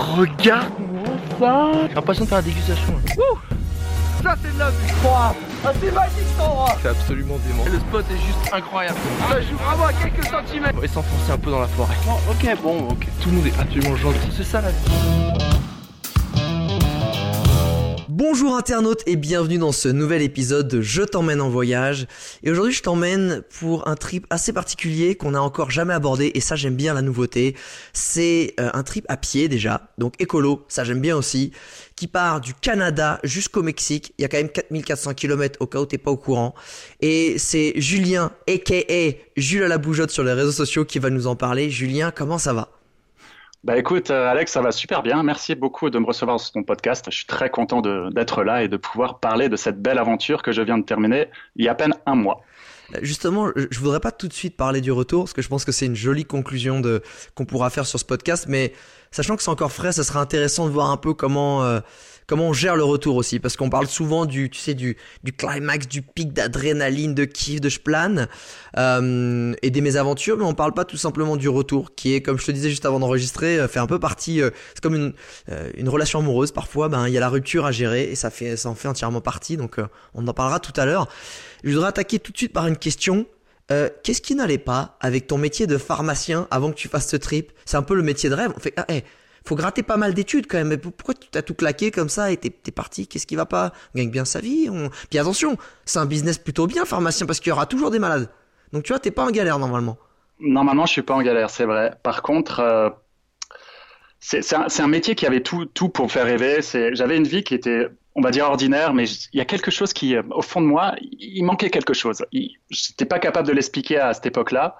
Regarde-moi ça J'ai l'impression de faire la dégustation. Ça c'est de la vue Ah c'est magique cet endroit C'est absolument dément. Le spot est juste incroyable. Ça joue vraiment à quelques centimètres On va s'enfoncer un peu dans la forêt. Ok bon ok Tout le monde est absolument gentil. C'est ça la vie. Bonjour internautes et bienvenue dans ce nouvel épisode de Je t'emmène en voyage. Et aujourd'hui je t'emmène pour un trip assez particulier qu'on n'a encore jamais abordé et ça j'aime bien la nouveauté. C'est euh, un trip à pied déjà, donc écolo, ça j'aime bien aussi, qui part du Canada jusqu'au Mexique. Il y a quand même 4400 km au cas où t'es pas au courant. Et c'est Julien, aka Jules à la bougeotte sur les réseaux sociaux qui va nous en parler. Julien, comment ça va? Bah écoute, euh, Alex, ça va super bien. Merci beaucoup de me recevoir sur ton podcast. Je suis très content d'être là et de pouvoir parler de cette belle aventure que je viens de terminer il y a à peine un mois. Justement, je voudrais pas tout de suite parler du retour parce que je pense que c'est une jolie conclusion qu'on pourra faire sur ce podcast, mais sachant que c'est encore frais, ça sera intéressant de voir un peu comment euh, comment on gère le retour aussi? Parce qu'on parle souvent du tu sais du du climax du pic d'adrénaline de kiff de je plane euh, et des mésaventures mais on parle pas tout simplement du retour qui est comme je te disais juste avant d'enregistrer euh, fait un peu partie euh, c'est comme une une relation amoureuse parfois ben il y a la rupture à gérer et ça fait ça en fait entièrement partie donc on en parlera tout à l'heure. Je voudrais attaquer tout de suite par une question qu'est-ce qui n'allait pas avec ton métier de pharmacien avant que tu fasses ce trip? C'est un peu le métier de rêve. On fait, ah, faut gratter pas mal d'études quand même. Pourquoi tu t'as tout claqué comme ça et t'es, parti? Qu'est-ce qui va pas? On gagne bien sa vie. On... Puis attention, c'est un business plutôt bien pharmacien parce qu'il y aura toujours des malades. Donc tu vois, t'es pas en galère normalement. Normalement, je suis pas en galère, c'est vrai. Par contre, euh, c'est, un, métier qui avait tout, pour faire rêver. J'avais une vie qui était, on va dire ordinaire, mais il y a quelque chose qui, euh, au fond de moi, il manquait quelque chose. Je n'étais pas capable de l'expliquer à cette époque-là.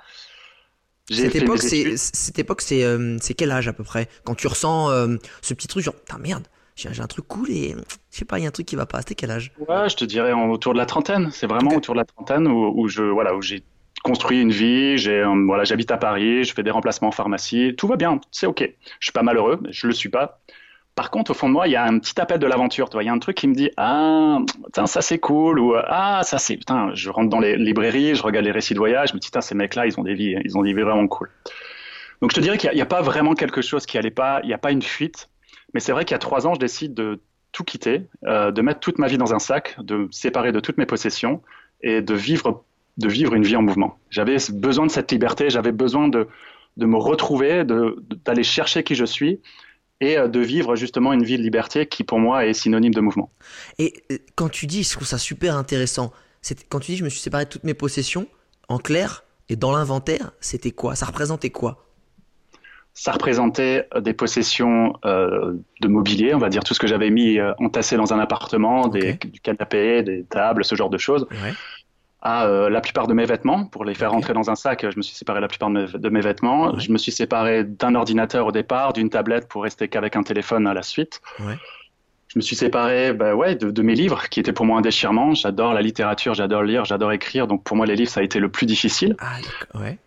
Cette époque, c'est, cette époque, c'est, euh, c'est quel âge à peu près? Quand tu ressens euh, ce petit truc, genre, putain merde, j'ai, un truc cool et je sais pas, il y a un truc qui va pas. C'était quel âge? Ouais, je te dirais autour de la trentaine. C'est vraiment autour de la trentaine où, je, voilà, où j'ai construit une vie. J'ai, euh, voilà, j'habite à Paris, je fais des remplacements en pharmacie. Tout va bien, c'est ok. Je suis pas malheureux, je le suis pas. Par contre, au fond de moi, il y a un petit appel de l'aventure. Il y a un truc qui me dit Ah, ça c'est cool. Ou Ah, ça c'est. Putain, je rentre dans les librairies, je regarde les récits de voyage. Je me dis ces mecs-là, ils ont des vies, ils ont des vies vraiment cool. Donc, je te dirais qu'il n'y a, pas vraiment quelque chose qui allait pas. Il n'y a pas une fuite. Mais c'est vrai qu'il y a trois ans, je décide de tout quitter, euh, de mettre toute ma vie dans un sac, de me séparer de toutes mes possessions et de vivre, de vivre une vie en mouvement. J'avais besoin de cette liberté, j'avais besoin de, de me retrouver, d'aller chercher qui je suis et euh, de vivre justement une vie de liberté qui pour moi est synonyme de mouvement. Et euh, quand tu dis, je trouve ça super intéressant, quand tu dis je me suis séparé de toutes mes possessions, en clair, et dans l'inventaire, c'était quoi? Ça représentait quoi? Ça représentait euh, des possessions de mobilier, on va dire tout ce que j'avais mis entassé dans un appartement, des, du canapé, des tables, ce genre de choses. Ouais à euh, la plupart de mes vêtements pour les faire rentrer dans un sac. Je me suis séparé la plupart de mes, vêtements. Je me suis séparé d'un ordinateur au départ, d'une tablette pour rester qu'avec un téléphone à la suite. Ouais. Je me suis séparé bah ouais, de, de, mes livres, qui étaient pour moi un déchirement. J'adore la littérature, j'adore lire, j'adore écrire. Donc pour moi, les livres, ça a été le plus difficile. Ah, ouais.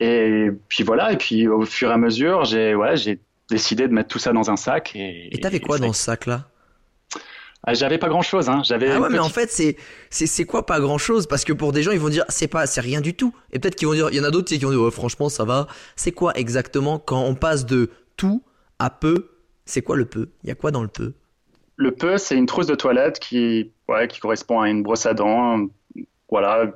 Et puis voilà, et puis au fur et à mesure, j'ai ouais, j'ai décidé de mettre tout ça dans un sac. Et t'avais quoi dans ce sac-là? Ah, j'avais pas grand chose, hein. J'avais. Ah ouais, mais en fait, c'est c'est quoi pas grand chose Parce que pour des gens, ils vont dire c'est pas c'est rien du tout. Et peut-être qu'ils vont dire, il y en a d'autres qui vont dire franchement ça va. C'est quoi exactement quand on passe de tout à peu? C'est quoi le peu? Il y a quoi dans le peu? Le peu, c'est une trousse de toilette qui ouais qui correspond à une brosse à dents. Voilà,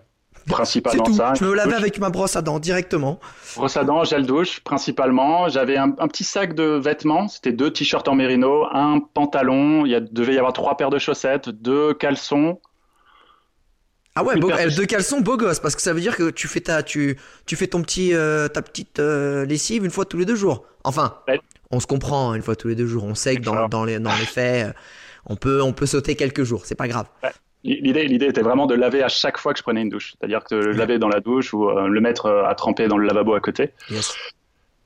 principalement tout. ça. Je me lavais avec ma brosse à dents directement. Brosse à dents, gel douche, principalement. J'avais un, petit sac de vêtements. C'était deux t-shirts en mérino, un pantalon. Il y devait y avoir trois paires de chaussettes, deux caleçons. Ah ouais, deux caleçons beau gosse, parce que ça veut dire que tu fais ta, tu, tu fais ton petit, euh, ta petite euh, lessive une fois tous les deux jours. Enfin, on se comprend hein, une fois tous les deux jours. On sait que dans, dans, les, dans les faits, on peut, on peut sauter quelques jours. C'est pas grave. L'idée, l'idée était vraiment de laver à chaque fois que je prenais une douche, c'est-à-dire que le laver dans la douche ou euh, le mettre euh, à tremper dans le lavabo à côté.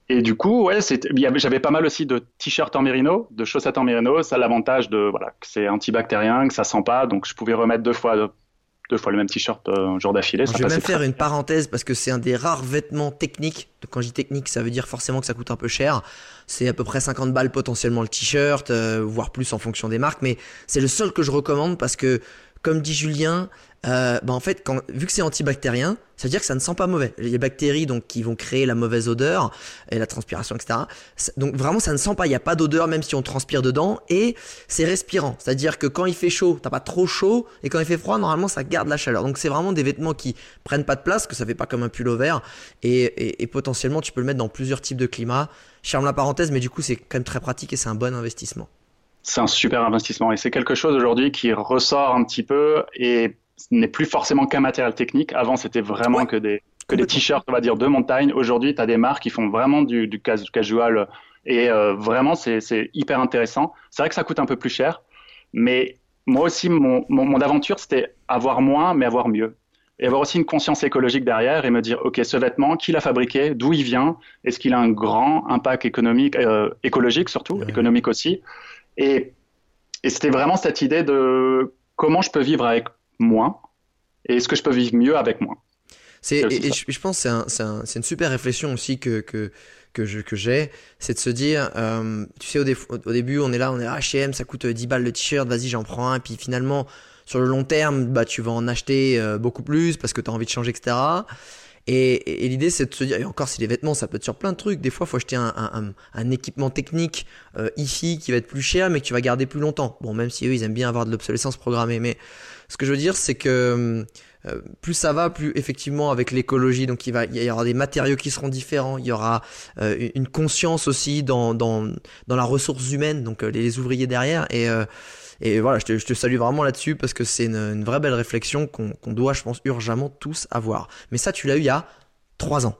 Et du coup, ouais, j'avais pas mal aussi de t-shirts en mérino, de chaussettes en mérino. Ça a l'avantage de voilà, que c'est antibactérien, que ça sent pas, donc je pouvais remettre deux fois deux fois le même t-shirt euh, un jour d'affilée. Je vais même faire une parenthèse parce que c'est un des rares vêtements techniques. Quand je dis technique, ça veut dire forcément que ça coûte un peu cher. C'est à peu près 50 balles potentiellement le t-shirt, voire plus en fonction des marques. Mais c'est le seul que je recommande parce que comme dit Julien, euh, bah en fait, quand, vu que c'est antibactérien, ça veut dire que ça ne sent pas mauvais. Les bactéries donc qui vont créer la mauvaise odeur et la transpiration, etc. Donc vraiment, ça ne sent pas. Il n'y a pas d'odeur même si on transpire dedans et c'est respirant. C'est-à-dire que quand il fait chaud, t'as pas trop chaud et quand il fait froid, normalement, ça garde la chaleur. Donc c'est vraiment des vêtements qui prennent pas de place, que ça fait pas comme un pull vert et, et, et potentiellement tu peux le mettre dans plusieurs types de climats. Je ferme la parenthèse, mais du coup, c'est quand même très pratique et c'est un bon investissement. C'est un super investissement et c'est quelque chose aujourd'hui qui ressort un petit peu et ce n'est plus forcément qu'un matériel technique. Avant, c'était vraiment Ouais. que des, que des t-shirts, on va dire, de montagne. Aujourd'hui, tu as des marques qui font vraiment du, du cas- casual et euh, vraiment, c'est c'est hyper intéressant. C'est vrai que ça coûte un peu plus cher, mais moi aussi, mon, mon, mon aventure, c'était avoir moins, mais avoir mieux. Et avoir aussi une conscience écologique derrière et me dire, OK, ce vêtement, qui l'a fabriqué, d'où il vient, est-ce qu'il a un grand impact économique, euh, écologique surtout, Ouais. économique aussi? Et, et c'était vraiment cette idée de comment je peux vivre avec moins et est-ce que je peux vivre mieux avec moins. C'est, et, et je, je pense que c'est, un- c'est, un- c'est une super réflexion aussi que, que, que, je, que j'ai, c'est de se dire, euh, tu sais, au, dé- au début, on est là, on est là, H&M, ça coûte 10 balles le t-shirt, vas-y, j'en prends un, puis finalement, sur le long terme, bah, tu vas en acheter euh, beaucoup plus parce que tu as envie de changer, etc. Et, et- l'idée, c'est de se dire, et encore, si les vêtements, ça peut être sur plein de trucs. Des fois, il faut acheter un, un, un- équipement technique euh, ici qui va être plus cher, mais que tu vas garder plus longtemps. Bon, même si eux, ils aiment bien avoir de l'obsolescence programmée. Mais ce que je veux dire, c'est que euh, plus ça va, plus effectivement avec l'écologie, donc il, va, il y aura des matériaux qui seront différents, il y aura euh, une conscience aussi dans, dans, dans la ressource humaine, donc euh, les, les ouvriers derrière. Et, euh, et voilà, je te, je te salue vraiment là-dessus parce que c'est une, une vraie belle réflexion qu'on doit, je pense, urgemment tous avoir. Mais ça, tu l'as eu il y a trois ans.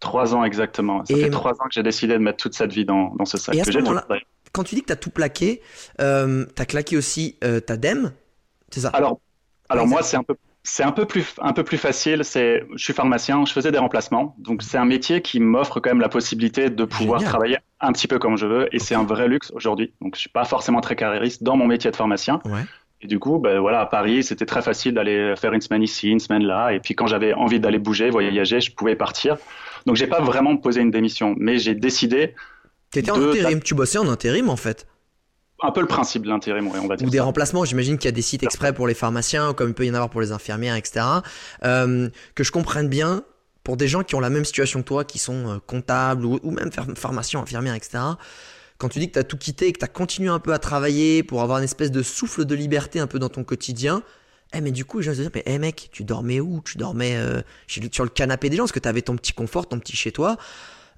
Trois ans exactement. Ça Et- fait trois ans que j'ai décidé de mettre toute cette vie dans, dans ce sac Et à ce. Quand tu dis que tu as tout plaqué, euh, tu as claqué aussi euh, ta DEM, c'est ça? Alors, alors Ouais, moi, c'est un peu, c'est un peu plus, un peu plus facile. C'est, je suis pharmacien, je faisais des remplacements, donc c'est un métier qui m'offre quand même la possibilité de pouvoir Génial. travailler un petit peu comme je veux, et c'est un vrai luxe aujourd'hui. Donc, je suis pas forcément très carriériste dans mon métier de pharmacien. Ouais. Et du coup, ben voilà, à Paris, c'était très facile d'aller faire une semaine ici, une semaine là. Et puis quand j'avais envie d'aller bouger, voyager, je pouvais partir. Donc j'ai pas vraiment posé une démission, mais j'ai décidé Tu étais en de- intérim, tu bossais en intérim en fait. Un peu le principe de l'intérim, ouais, on va dire. Ou des ça. remplacements, j'imagine qu'il y a des sites exprès pour les pharmaciens, comme il peut y en avoir pour les infirmières, etc. Euh, que je comprenne bien, pour des gens qui ont la même situation que toi, qui sont euh, comptables ou, ou même phar- pharmaciens, infirmières, etc. Quand tu dis que tu as tout quitté et que tu as continué un peu à travailler pour avoir une espèce de souffle de liberté un peu dans ton quotidien, eh mais du coup, je me dire, mais eh mec, tu dormais où? Tu dormais euh, sur le canapé des gens, parce que tu avais ton petit confort, ton petit chez toi?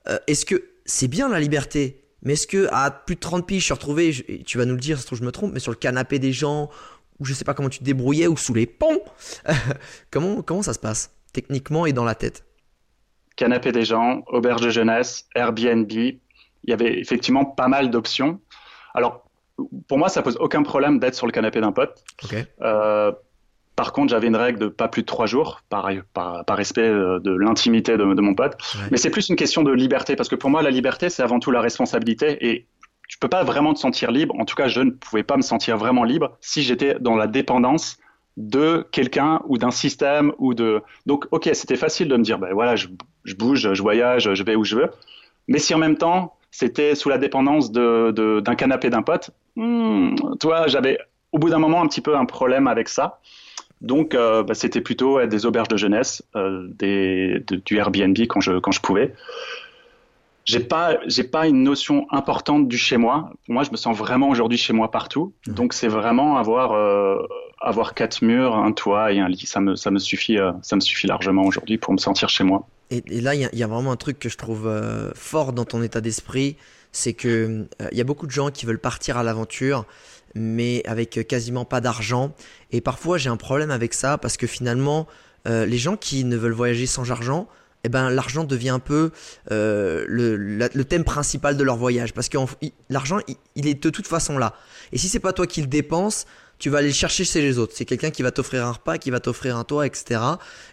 Euh, est-ce que c'est bien la liberté mais est-ce que à plus de 30 piges, je suis retrouvé, je- tu vas nous le dire, ça se trouve je me trompe, mais sur le canapé des gens, ou je sais pas comment tu te débrouillais, ou sous les ponts comment, comment ça se passe, techniquement et dans la tête? Canapé des gens, auberge de jeunesse, Airbnb. Il y avait effectivement pas mal d'options. Alors, pour moi, ça pose aucun problème d'être sur le canapé d'un pote. Ok. Euh, par contre, j'avais une règle de pas plus de trois jours, par, par, par respect euh, de l'intimité de, de mon pote. Ouais. Mais c'est plus une question de liberté, parce que pour moi, la liberté, c'est avant tout la responsabilité. Et tu peux pas vraiment te sentir libre. En tout cas, je ne pouvais pas me sentir vraiment libre si j'étais dans la dépendance de quelqu'un ou d'un système ou de. Donc, ok, c'était facile de me dire, ben voilà, je, je bouge, je voyage, je vais où je veux. Mais si en même temps, c'était sous la dépendance de, de- d'un canapé d'un pote, hmm, toi, j'avais au bout d'un moment un petit peu un problème avec ça. Donc, euh, bah, c'était plutôt ouais, des auberges de jeunesse, euh, des, de- du Airbnb quand je, quand je pouvais. J'ai pas, j'ai pas une notion importante du chez moi. Pour moi, je me sens vraiment aujourd'hui chez moi partout. Ouais. Donc, c'est vraiment avoir, euh, avoir quatre murs, un toit et un lit. Ça me, ça me suffit, ça me suffit largement aujourd'hui pour me sentir chez moi. Et, et là, il y, y a vraiment un truc que je trouve fort dans ton état d'esprit, c'est que il y a beaucoup de gens qui veulent partir à l'aventure, mais avec euh, quasiment pas d'argent. Et parfois, j'ai un problème avec ça parce que finalement, euh, les gens qui ne veulent voyager sans argent, eh ben, l'argent devient un peu euh, le, le thème principal de leur voyage. Parce que l'argent, il, il est de toute façon là. Et si c'est pas toi qui le dépenses, tu vas aller le chercher chez les autres. C'est quelqu'un qui va t'offrir un repas, qui va t'offrir un toit, etc.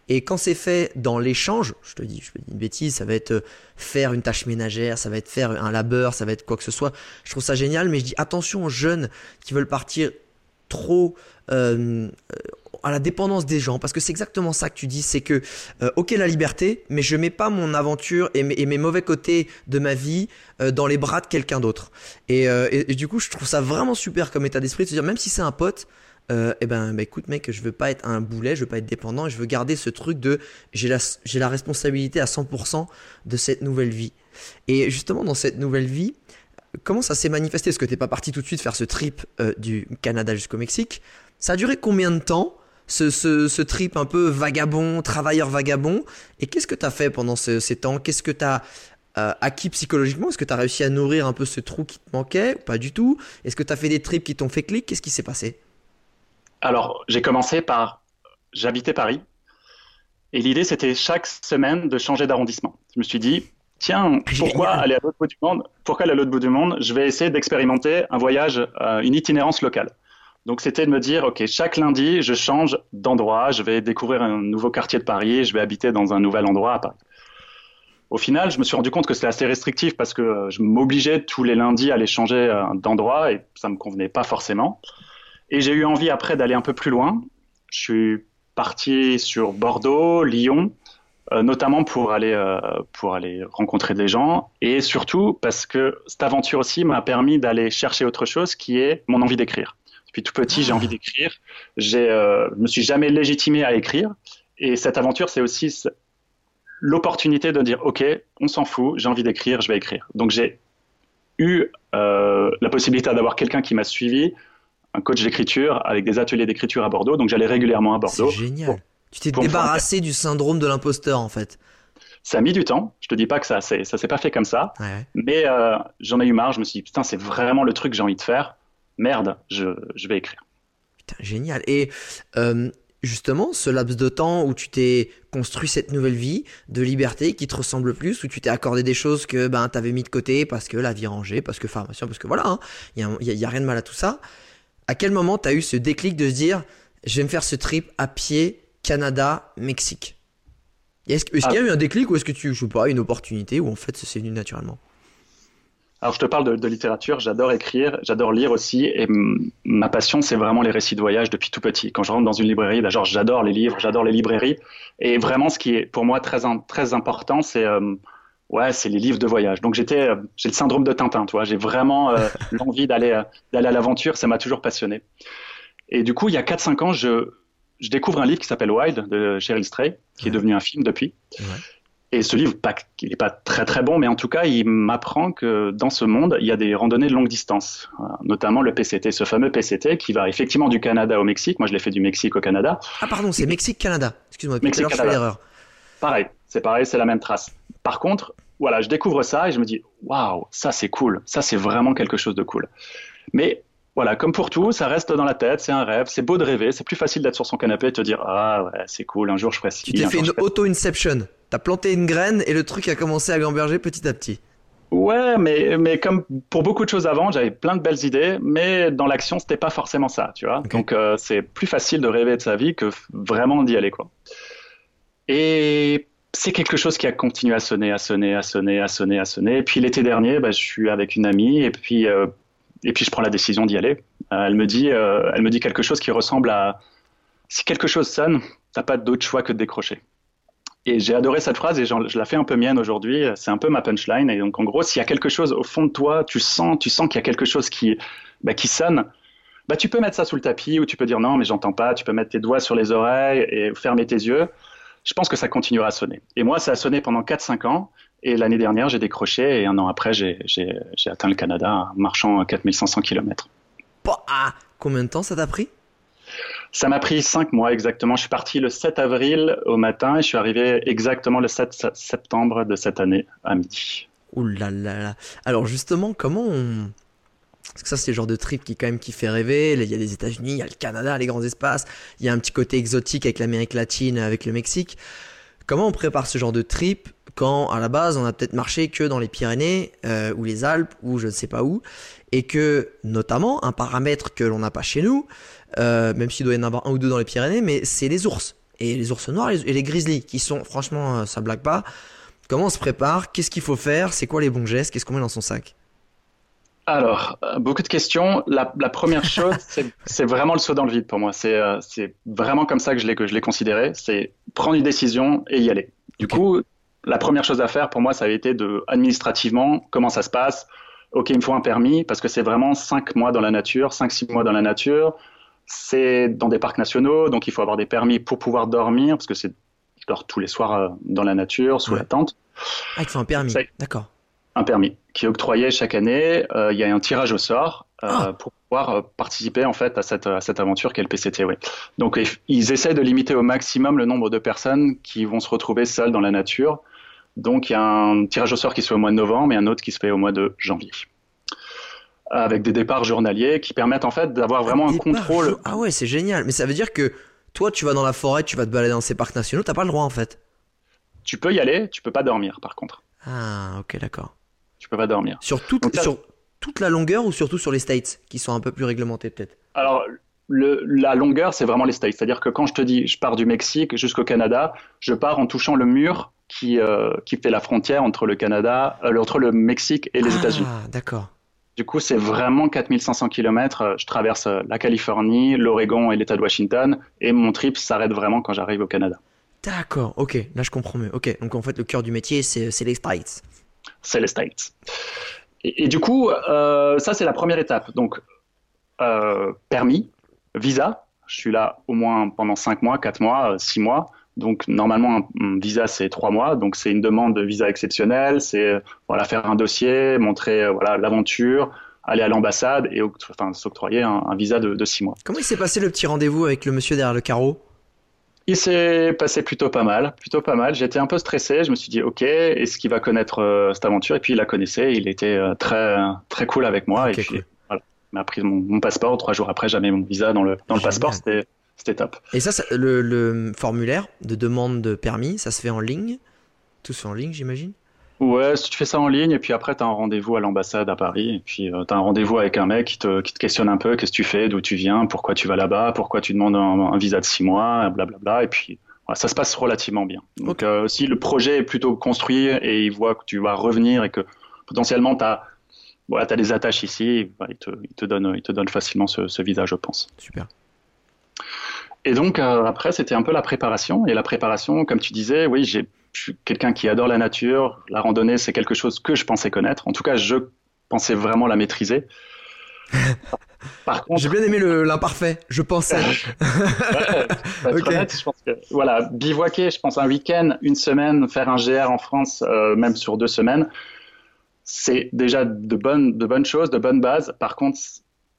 Et quand c'est fait dans l'échange, je te dis, je te dis une bêtise, ça va être euh, faire une tâche ménagère, ça va être faire un labeur, ça va être quoi que ce soit. Je trouve ça génial, mais je dis attention aux jeunes qui veulent partir trop euh, à la dépendance des gens, parce que c'est exactement ça que tu dis, c'est que, euh, ok la liberté, mais je mets pas mon aventure et mes, et mauvais côtés de ma vie euh, dans les bras de quelqu'un d'autre. Et, euh, et- et du coup, je trouve ça vraiment super comme état d'esprit de se dire, même si c'est un pote, euh, eh ben, bah, écoute mec, je veux pas être un boulet, je veux pas être dépendant, je veux garder ce truc de j'ai la, j'ai la responsabilité à 100% de cette nouvelle vie. Et justement dans cette nouvelle vie, comment ça s'est manifesté? Parce que t'es pas parti tout de suite faire ce trip euh, du Canada jusqu'au Mexique? Ça a duré combien de temps? Ce, ce, ce trip un peu vagabond, travailleur vagabond Et qu'est-ce que t'as fait pendant ce- ces temps? Qu'est-ce que t'as euh, acquis psychologiquement? Est-ce que t'as réussi à nourrir un peu ce trou qui te manquait Pas du tout? Est-ce que t'as fait des trips qui t'ont fait clic? Qu'est-ce qui s'est passé? Alors, j'ai commencé par. J'habitais Paris. Et l'idée, c'était chaque semaine de changer d'arrondissement. Je me suis dit, tiens, pourquoi Génial. aller à l'autre bout du monde? Pourquoi aller à l'autre bout du monde? Je vais essayer d'expérimenter un voyage, euh, une itinérance locale. Donc, c'était de me dire, OK, chaque lundi, je change d'endroit, je vais découvrir un nouveau quartier de Paris, je vais habiter dans un nouvel endroit à Paris. Au final, je me suis rendu compte que c'était assez restrictif parce que euh, je m'obligeais tous les lundis à aller changer euh, d'endroit et ça me convenait pas forcément. Et j'ai eu envie après d'aller un peu plus loin. Je suis parti sur Bordeaux, Lyon, euh, notamment pour aller, pour aller rencontrer des gens et surtout parce que cette aventure aussi m'a permis d'aller chercher autre chose qui est mon envie d'écrire. Depuis tout petit, j'ai Ah. envie d'écrire. J'ai, euh, je me suis jamais légitimé à écrire. Et cette aventure, c'est aussi l'opportunité de dire, OK, on s'en fout, j'ai envie d'écrire, je vais écrire. Donc j'ai eu euh, la possibilité d'avoir quelqu'un qui m'a suivi, un coach d'écriture avec des ateliers d'écriture à Bordeaux. Donc j'allais régulièrement à Bordeaux. C'est génial. Tu t'es débarrassé du syndrome de l'imposteur en fait. Ça a mis du temps. Je te dis pas que ça, ça s'est pas fait comme ça, Ouais. mais euh, j'en ai eu marre. Je me suis dit, putain, c'est vraiment le truc que j'ai envie de faire. Merde, je, je vais écrire. Putain, génial. Et euh, justement, ce laps de temps où tu t'es construit cette nouvelle vie de liberté qui te ressemble plus, où tu t'es accordé des choses que ben t'avais mis de côté parce que la vie rangée, parce que pharmacien, parce que voilà, hein, il y, a, y a- il y a rien de mal à tout ça. À quel moment t'as eu ce déclic de se dire, je vais me faire ce trip à pied Canada Mexique? Est-ce est-ce qu'il y a eu un déclic ou est-ce que tu, je sais pas, une opportunité ou en fait c'est venu naturellement? Alors je te parle de, de littérature. J'adore écrire, j'adore lire aussi, et ma passion, c'est vraiment les récits de voyage depuis tout petit. Quand je rentre dans une librairie, genre j'adore les livres, j'adore les librairies, et vraiment ce qui est pour moi très très important, c'est euh, ouais, c'est les livres de voyage. Donc j'étais, euh, j'ai le syndrome de Tintin, tu. J'ai vraiment euh, l'envie d'aller euh, d'aller à l'aventure. Ça m'a toujours passionné. Et du coup, il y a 4-5 ans, je, je découvre un livre qui s'appelle Wild de Cheryl Stray, qui est devenu un film depuis. Ouais. Et ce livre, pas, il n'est pas très très bon, mais en tout cas, il m'apprend que dans ce monde, il y a des randonnées de longue distance, Voilà. notamment le PCT, ce fameux PCT qui va effectivement du Canada au Mexique. Moi, je l'ai fait du Mexique au Canada. Ah pardon, c'est Mexique-Canada. Excuse-moi, l'heure je fais l'erreur. Pareil, c'est pareil, c'est la même trace. Par contre, voilà, je découvre ça et je me dis, waouh, ça c'est cool, ça c'est vraiment quelque chose de cool. Mais voilà, comme pour tout, ça reste dans la tête, c'est un rêve, c'est beau de rêver, c'est plus facile d'être sur son canapé et de te dire, ah ouais, c'est cool, un jour je ferai ci. Tu t'es fait une auto-inception. T'as planté une graine et le truc a commencé à gamberger petit à petit. Ouais, mais, mais comme pour beaucoup de choses avant, j'avais plein de belles idées, mais dans l'action, c'était pas forcément ça, tu vois. Donc, euh, c'est plus facile de rêver de sa vie que vraiment d'y aller, quoi. Et c'est quelque chose qui a continué à sonner, à sonner, à sonner, à sonner, à sonner. Et puis l'été dernier, bah, je suis avec une amie et puis, euh, et puis je prends la décision d'y aller. Euh, elle me dit, elle me dit quelque chose qui ressemble à si quelque chose sonne, t'as pas d'autre choix que de décrocher. Et j'ai adoré cette phrase et je la fais un peu mienne aujourd'hui. C'est un peu ma punchline. Et donc, en gros, s'il y a quelque chose au fond de toi, tu sens, tu sens qu'il y a quelque chose qui, bah, qui sonne, bah, tu peux mettre ça sous le tapis ou tu peux dire non, mais j'entends pas. Tu peux mettre tes doigts sur les oreilles et fermer tes yeux. Je pense que ça continuera à sonner. Et moi, ça a sonné pendant 4-5 ans. Et l'année dernière, j'ai décroché et un an après, j'ai atteint le Canada en marchant à 4500 km. Bah, ah, combien de temps ça t'a pris? Ça m'a pris 5 mois exactement. Je suis parti le 7 avril au matin et je suis arrivé exactement le 7 se- septembre de cette année à midi. Ouh là là là. Alors justement, comment on... Parce que ça, c'est le genre de trip qui quand même qui fait rêver. Il y a des États-Unis, il y a le Canada, les grands espaces. Il y a un petit côté exotique avec l'Amérique latine, avec le Mexique. Comment on prépare ce genre de trip quand à la base on a peut-être marché que dans les Pyrénées euh, ou les Alpes ou je ne sais pas où et que notamment un paramètre que l'on n'a pas chez nous, euh, même s'il doit y en avoir un ou deux dans les Pyrénées, mais c'est les ours et les ours noirs et les- grizzlies qui sont franchement euh, ça blague pas. Comment on se prépare? Qu'est-ce qu'il faut faire? C'est quoi les bons gestes? Qu'est-ce qu'on met dans son sac? Alors, euh, beaucoup de questions. La, première chose, c'est vraiment le saut dans le vide pour moi. C'est euh, vraiment comme ça que je l'ai considéré. C'est prendre une décision et y aller. Du coup, la première chose à faire pour moi, ça a été de administrativement comment ça se passe? Ok, il me faut un permis parce que c'est vraiment 5 mois dans la nature, 5-6 mois dans la nature. C'est dans des parcs nationaux, donc il faut avoir des permis pour pouvoir dormir parce que c'est je dors tous les soirs euh, dans la nature, sous la tente. Ah, il faut un permis. D'accord un permis qui est octroyé chaque année. Euh, il y a un tirage au sort euh, ah. pour pouvoir participer en fait à cette, à cette aventure qu'est le PCT. Oui. Donc ils essaient de limiter au maximum le nombre de personnes qui vont se retrouver seules dans la nature. Donc il y a un tirage au sort qui se fait au mois de novembre et un autre qui se fait au mois de janvier. Avec des départs journaliers qui permettent en fait d'avoir vraiment un, contrôle. Ah ouais, c'est génial. Mais ça veut dire que toi, tu vas dans la forêt, tu vas te balader dans ces parcs nationaux, t'as pas le droit en fait. Tu peux y aller, tu peux pas dormir par contre. Ah, ok, d'accord tu peux pas dormir. Sur toute, sur toute la longueur ou surtout sur les States, qui sont un peu plus réglementés peut-être? Alors, le, la longueur, c'est vraiment les States. C'est-à-dire que quand je te dis je pars du Mexique jusqu'au Canada, je pars en touchant le mur qui, euh, qui fait la frontière entre le Canada, euh, entre le Mexique et les États-Unis. Ah, d'accord. Du coup, c'est vraiment 4500 km. Je traverse la Californie, l'Oregon et l'État de Washington, et mon trip s'arrête vraiment quand j'arrive au Canada. D'accord, ok, là je comprends mieux. Ok, donc en fait, le cœur du métier, c'est les States c'est les States. Et, du coup, euh, ça c'est la première étape. Donc, euh, permis, visa. Je suis là au moins pendant 5 mois, 4 mois, 6 mois. Donc normalement un, visa c'est 3 mois. Donc c'est une demande de visa exceptionnelle. C'est voilà faire un dossier, montrer voilà l'aventure, aller à l'ambassade et enfin s'octroyer un, visa de, de 6 mois. Comment il s'est passé le petit rendez-vous avec le monsieur derrière le carreau? Il s'est passé plutôt pas mal, plutôt pas mal. J'étais un peu stressé. Je me suis dit, ok, est-ce qu'il va connaître euh, cette aventure? Et puis il la connaissait. Il était euh, très très cool avec moi. et puis voilà, il m'a pris mon, passeport. Trois jours après, j'avais mon visa dans le dans le passeport. C'était c'était top. Et ça, le, le, formulaire de demande de permis, ça se fait en ligne? Tout se fait en ligne, j'imagine? Ouais, si tu fais ça en ligne et puis après tu as un rendez-vous à l'ambassade à Paris et puis euh, tu as un rendez-vous avec un mec qui te, qui te questionne un peu qu'est-ce que tu fais, d'où tu viens, pourquoi tu vas là-bas, pourquoi tu demandes un, visa de six mois, blablabla et puis ça se passe relativement bien. Donc euh, si le projet est plutôt construit et il voit que tu vas revenir et que potentiellement tu as, voilà, as des attaches ici, bah, il, te, il, te, donne, il te donne facilement ce, ce visa je pense. Super. Et donc euh, après c'était un peu la préparation et la préparation comme tu disais, oui je suis quelqu'un qui adore la nature. La randonnée, c'est quelque chose que je pensais connaître. En tout cas, je pensais vraiment la maîtriser. Par contre, j'ai bien aimé l'imparfait. Je pensais. je pense que, voilà, bivouaquer, je pense un week-end, une semaine, faire un GR en France, euh, même sur deux semaines, c'est déjà de bonnes, de bonnes choses, de bonnes bases. Par contre,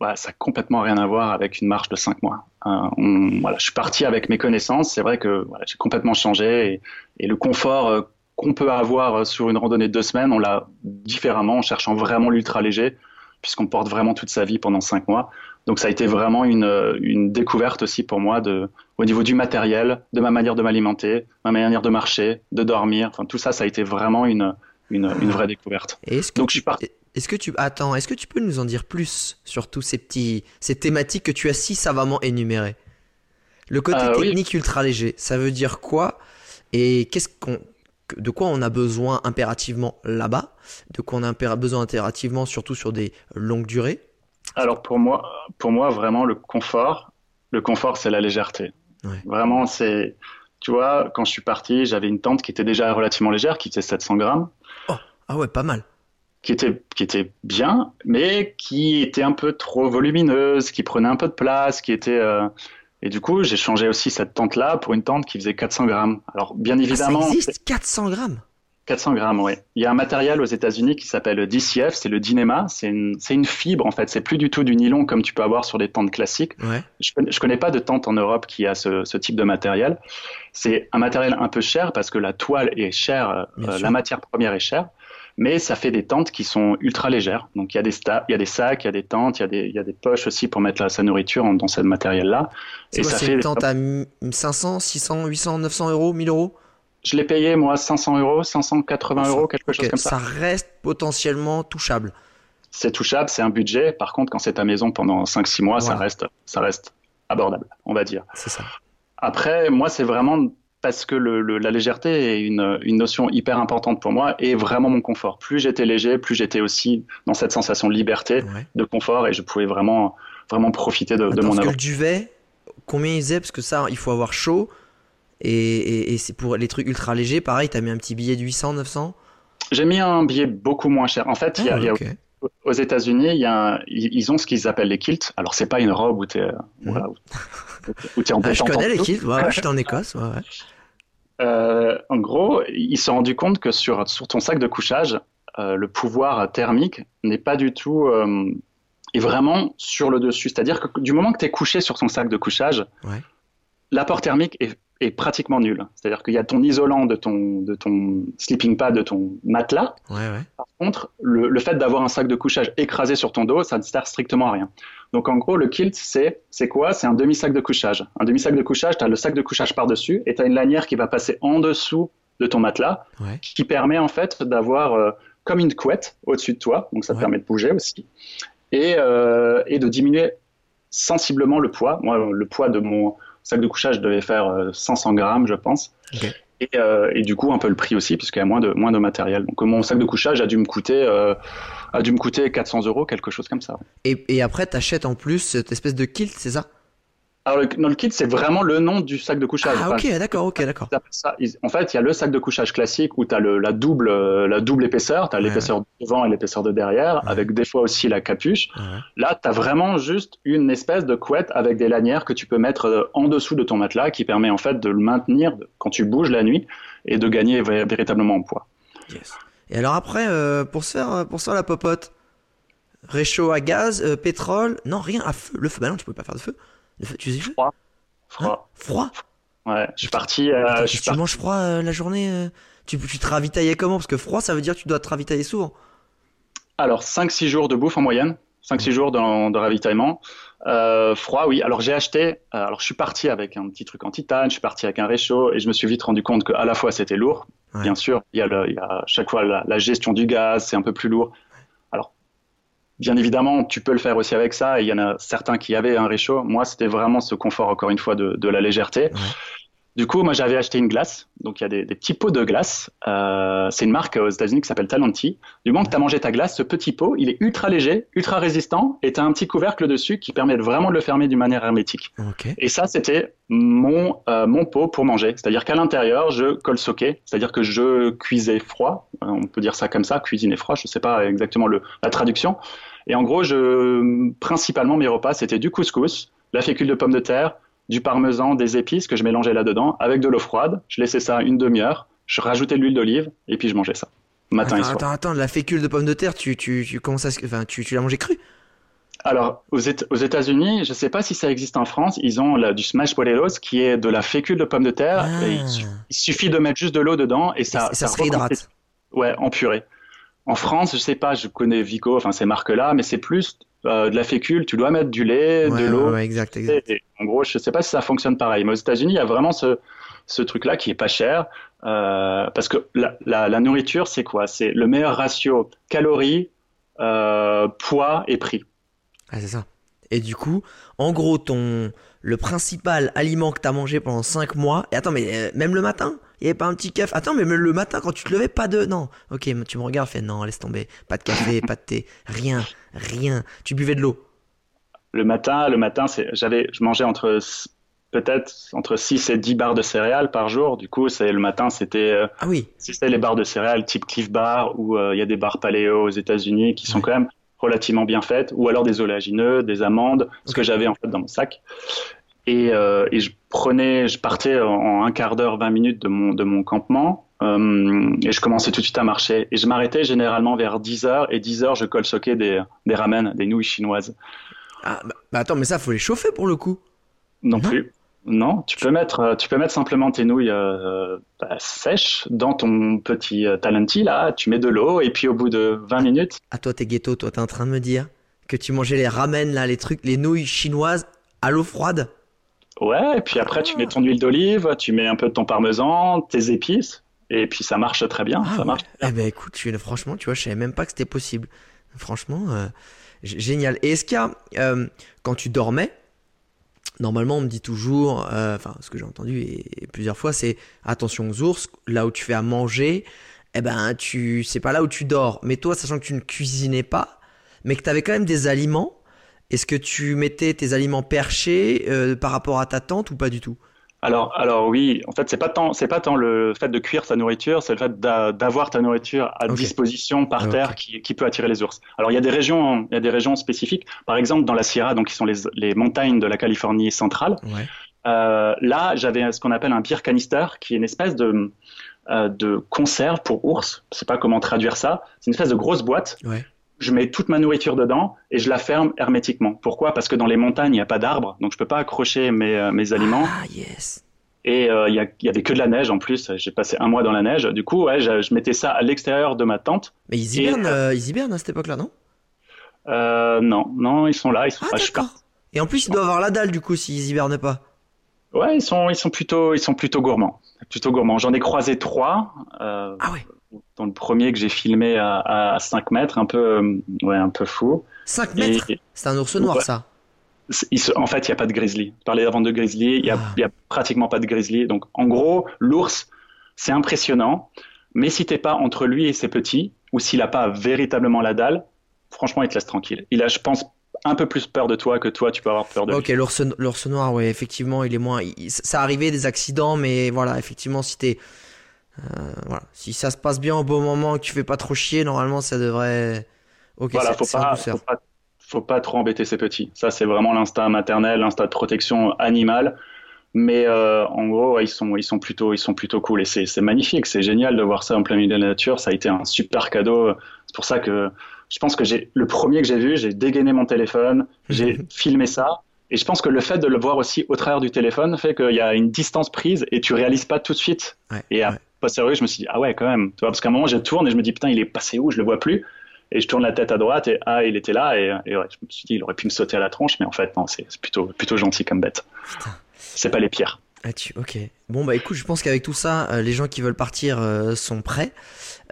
bah, ça n'a complètement rien à voir avec une marche de cinq mois. Euh, voilà, je suis parti avec mes connaissances. C'est vrai que voilà, j'ai complètement changé et, le confort euh, qu'on peut avoir sur une randonnée de deux semaines, on l'a différemment en cherchant vraiment l'ultra léger, puisqu'on porte vraiment toute sa vie pendant cinq mois. Donc ça a été vraiment une, une découverte aussi pour moi de, au niveau du matériel, de ma manière de m'alimenter, ma manière de marcher, de dormir. Enfin, tout ça, ça a été vraiment une, une, une vraie découverte. Donc je suis parti. Est-ce que tu attends Est-ce que tu peux nous en dire plus sur tous ces petits ces thématiques que tu as si savamment énumérées? Le côté euh, technique ultra léger, ça veut dire quoi? Et qu'est-ce qu'on de quoi on a besoin impérativement là-bas? De quoi on a besoin impérativement surtout sur des longues durées? Alors pour moi, pour moi vraiment le confort, le confort c'est la légèreté. Vraiment c'est tu vois, quand je suis parti, j'avais une tente qui était déjà relativement légère, qui faisait 700 grammes. Oh, ah ouais, pas mal qui était, qui était bien, mais qui était un peu trop volumineuse, qui prenait un peu de place, qui était. Euh, et du coup, j'ai changé aussi cette tente-là pour une tente qui faisait 400 grammes. Alors, bien évidemment. ça existe 400 grammes 400 grammes, oui. Il y a un matériel aux États-Unis qui s'appelle DCF, c'est le Dynema. C'est une, une, fibre, en fait. C'est plus du tout du nylon comme tu peux avoir sur des tentes classiques. Ouais. Je, je connais pas de tente en Europe qui a ce, ce type de matériel. C'est un matériel un peu cher parce que la toile est chère, euh, la matière première est chère mais ça fait des tentes qui sont ultra légères. Donc il y a des, il y a des sacs, il y a des tentes, il y a des, il y a des poches aussi pour mettre sa nourriture dans ce matériel-là. Et ça fait une tente à 500, 600, 800, 900 euros, 1000 euros? Je l'ai payé moi 500 euros, 580 euros, quelque chose comme ça. Ça reste potentiellement touchable. C'est touchable, c'est un budget. Par contre, quand c'est ta maison pendant 5-6 mois, ça reste, ça reste abordable, on va dire. C'est ça. Après, moi, c'est vraiment parce que le, le, la légèreté est une, une, notion hyper importante pour moi et vraiment mon confort. Plus j'étais léger, plus j'étais aussi dans cette sensation de liberté, ouais. de confort et je pouvais vraiment, vraiment profiter de, Attends, de mon œuvre. le duvet, combien il faisait? Parce que ça, il faut avoir chaud. Et, et, et c'est pour les trucs ultra légers, pareil, t'as mis un petit billet de 800, 900 J'ai mis un billet beaucoup moins cher. En fait, il y a, Ah, y a- aux États-Unis, ils ont ce qu'ils appellent les kilts. Alors, c'est pas une robe où tu es, voilà, où, où t'es en Ah, je connais les kilts, ouais, ouais, j'étais en Écosse, ouais, ouais. Euh, en gros, ils se sont rendus compte que sur, sur ton sac de couchage, euh, le pouvoir thermique n'est pas du tout euh, est vraiment sur le dessus. C'est-à-dire que du moment que tu es couché sur ton sac de couchage, Ouais. l'apport thermique est, est pratiquement nul. C'est-à-dire qu'il y a ton isolant de ton, de ton sleeping pad, de ton matelas. Ouais, ouais. Par contre, le, le fait d'avoir un sac de couchage écrasé sur ton dos, ça ne sert strictement à rien. Donc en gros, le kilt, c'est c'est quoi? C'est un demi-sac de couchage. Un demi-sac de couchage, tu as le sac de couchage par-dessus et tu as une lanière qui va passer en dessous de ton matelas Ouais. qui permet en fait d'avoir euh, comme une couette au-dessus de toi, donc ça te permet de bouger aussi, et, euh, et de diminuer sensiblement le poids. Moi, le poids de mon sac de couchage devait faire euh, 500 grammes, je pense. Et, euh, et du coup, un peu le prix aussi, puisqu'il y a moins de, moins de matériel. Donc mon sac de couchage a dû me coûter, euh, a dû me coûter 400 euros, quelque chose comme ça. Et, et après, t'achètes en plus cette espèce de kilt, c'est ça? Alors le, non, le kit, c'est vraiment le nom du sac de couchage. Ah, Enfin, ok, d'accord, ok, d'accord. En fait, il y a le sac de couchage classique où tu as la, double, euh, la double épaisseur, tu as Ouais, l'épaisseur de devant et l'épaisseur de derrière, Ouais. avec des fois aussi la capuche. Là, tu as vraiment juste une espèce de couette avec des lanières que tu peux mettre euh, en dessous de ton matelas qui permet en fait de le maintenir quand tu bouges la nuit et de gagner vé- véritablement en poids. Yes. Et alors après, euh, pour, se faire, pour se faire la popote, réchaud à gaz, euh, pétrole, non, rien, à feu. Le feu, bah non, tu pouvais pas faire de feu. Le feu, tu faisais du feu Hein Froid. Froid Ouais, je suis parti. euh, Attends, je suis tu parti- manges froid euh, la journée, euh, tu, tu te ravitaillais comment? Parce que froid, ça veut dire que tu dois te ravitailler souvent. Alors, 5-6 jours de bouffe en moyenne, 5-6 jours de, de ravitaillement. Euh, froid, oui. Alors, j'ai acheté, euh, alors je suis parti avec un petit truc en titane, je suis parti avec un réchaud et je me suis vite rendu compte qu'à la fois c'était lourd, Ouais. bien sûr, il y a, le, il y a chaque fois la, la gestion du gaz, c'est un peu plus lourd. Bien évidemment, tu peux le faire aussi avec ça il y en a certains qui avaient un réchaud. Moi, c'était vraiment ce confort, encore une fois, de, de la légèreté. Du coup, moi, j'avais acheté une glace. Donc, il y a des, des petits pots de glace. Euh, c'est une marque aux États-Unis qui s'appelle Talenti. Du moment que tu as mangé ta glace, ce petit pot, il est ultra léger, ultra résistant, et tu as un petit couvercle dessus qui permet vraiment de le fermer d'une manière hermétique. Ok. Et ça, c'était mon, euh, mon pot pour manger. C'est-à-dire qu'à l'intérieur, je colsoquais, c'est-à-dire que je cuisais froid. Euh, On peut dire ça comme ça, cuisiner froid. Je sais pas exactement le, la traduction. Et en gros, je, principalement, mes repas, c'était du couscous, la fécule de pommes de terre, du parmesan, des épices que je mélangeais là-dedans avec de l'eau froide. Je laissais ça une demi-heure. Je rajoutais de l'huile d'olive et puis je mangeais ça. Matin et soir. attends, attends, de la fécule de pomme de terre, tu, tu, tu commences à, enfin, tu, tu l'as mangé cru Alors, aux, Éta- aux États-Unis, je ne sais pas si ça existe en France, ils ont là, du smash potatoes qui est de la fécule de pomme de terre. Ah. Et il, su- il suffit de mettre juste de l'eau dedans et Et ça, ça, se réhydrate. Ouais, en purée. En France, je sais pas, je connais Vico, enfin ces marques-là, mais c'est plus euh, de la fécule. Tu dois mettre du lait, Ouais, de l'eau. ouais, exact, exact. Et, en gros, je sais pas si ça fonctionne pareil. Mais aux États-Unis, il y a vraiment ce, ce truc-là qui est pas cher. euh, parce que la, la, la nourriture, c'est quoi? C'est le meilleur ratio calories, euh, poids et prix. Ah, c'est ça. Et du coup, en gros, ton le principal aliment que t'as mangé pendant 5 mois. Et attends, mais euh, même le matin, il y avait pas un petit café. Attends, mais même le matin, quand tu te levais, pas de. Non. Ok, mais tu me regardes, fais non, laisse tomber. Pas de café, pas de thé, rien, rien. Tu buvais de l'eau. Le matin, le matin, c'est, j'avais, je mangeais entre peut-être entre 6 et 10 barres de céréales par jour. Du coup, c'est le matin, c'était euh, Ah oui. c'était les barres de céréales type Cliff Bar ou euh, il y a des barres paléo aux États-Unis qui sont quand même relativement bien faites ou alors des oléagineux, des amandes, ce que j'avais en fait dans mon sac. Et, euh, et je prenais, je partais en, en un quart d'heure, 20 minutes de mon, de mon campement euh, et je commençais tout de suite à marcher. Et je m'arrêtais généralement vers 10 heures et 10 heures, je colsoquais des, des ramen, des nouilles chinoises. Ah, bah, bah attends, mais ça, faut les chauffer pour le coup. Non, Non. plus. Non, tu peux mettre, euh, tu peux mettre simplement tes nouilles euh, bah, sèches dans ton petit euh, talenti là. Tu mets de l'eau et puis au bout de 20 minutes, Ah, toi, t'es ghetto, toi, t'es en train de me dire que tu mangeais les ramen, là, les trucs, les nouilles chinoises à l'eau froide. ouais. Et puis après, tu mets ton huile d'olive, tu mets un peu de ton parmesan, tes épices, et puis ça marche très bien. Ah ça ouais. marche. Eh ben écoute, tu, franchement, tu vois, je savais même pas que c'était possible. Franchement, euh, génial. Et est-ce qu'il y a, euh, quand tu dormais, normalement, on me dit toujours, euh, enfin, ce que j'ai entendu et, plusieurs fois, c'est attention aux ours, là où tu fais à manger, eh ben, tu, c'est pas là où tu dors. Mais toi, sachant que tu ne cuisinais pas, mais que tu avais quand même des aliments, est-ce que tu mettais tes aliments perchés euh, par rapport à ta tente ou pas du tout? Alors, alors oui, en fait, c'est pas tant, c'est pas tant le fait de cuire ta nourriture, c'est le fait d'avoir ta nourriture à disposition par terre qui, qui, peut attirer les ours. Alors, il y a des régions, il y a des régions spécifiques. Par exemple, dans la Sierra, donc qui sont les, les montagnes de la Californie centrale. Ouais. Euh, là, j'avais ce qu'on appelle un beer canister, qui est une espèce de euh, de conserve pour ours. Je sais pas comment traduire ça. C'est une espèce de grosse boîte. Ouais je mets toute ma nourriture dedans et je la ferme hermétiquement. Pourquoi? Parce que dans les montagnes, il n'y a pas d'arbres, donc je peux pas accrocher mes, euh, mes aliments. Ah, yes. Et euh, il y, avait que de la neige en plus. J'ai passé un mois dans la neige. Du coup, ouais, je, mettais ça à l'extérieur de ma tente. Mais ils hibernent, euh, ils hibernent à cette époque-là, non? Non, non, ils sont là, ils sont ah, d'accord. Et en plus, ils doivent avoir la dalle du coup s'ils hibernent pas. Ouais, ils sont, ils sont plutôt, ils sont plutôt gourmands, plutôt gourmands. J'en ai croisé trois. ah ouais dans le premier que j'ai filmé à, 5 mètres, un peu, euh, ouais, un peu fou. 5 mètres C'est un ours noir, ça En fait, il n'y a pas de grizzly. Je parlais avant de grizzly, il n'y a, ah. a, pratiquement pas de grizzly. Donc, en gros, l'ours, c'est impressionnant, mais si t'es pas entre lui et ses petits, ou s'il n'a pas véritablement la dalle, franchement, il te laisse tranquille. Il a, je pense, un peu plus peur de toi que toi, tu peux avoir peur de. Ok, l'ours noir, ouais, effectivement, il est moins. ça arrivait des accidents, mais voilà, effectivement, si t'es euh, voilà. Si ça se passe bien au bon moment, que tu fais pas trop chier, normalement ça devrait. Ok, voilà, faut pas, faut pas, trop embêter ses petits. Ça, c'est vraiment l'instinct maternel, l'instinct de protection animale. Mais euh, en gros, ils sont, ils sont plutôt, ils sont plutôt cool et c'est magnifique, c'est génial de voir ça en plein milieu de la nature. Ça a été un super cadeau. C'est pour ça que je pense que j'ai le premier que j'ai vu, j'ai dégainé mon téléphone, j'ai filmé ça. Et je pense que le fait de le voir aussi au travers du téléphone fait qu'il y a une distance prise et tu réalises pas tout de suite. et sérieux, je me suis dit, ah ouais, quand même. Tu vois, parce qu'à un moment, je tourne et je me dis, putain, il est passé où? Je le vois plus. Et je tourne la tête à droite et ah, il était là. Et, je me suis dit, il aurait pu me sauter à la tronche, mais en fait, non, c'est plutôt, plutôt gentil comme bête. C'est pas les pires. Ah, tu... Ok. Bon, bah écoute, je pense qu'avec tout ça, euh, les gens qui veulent partir euh, sont prêts.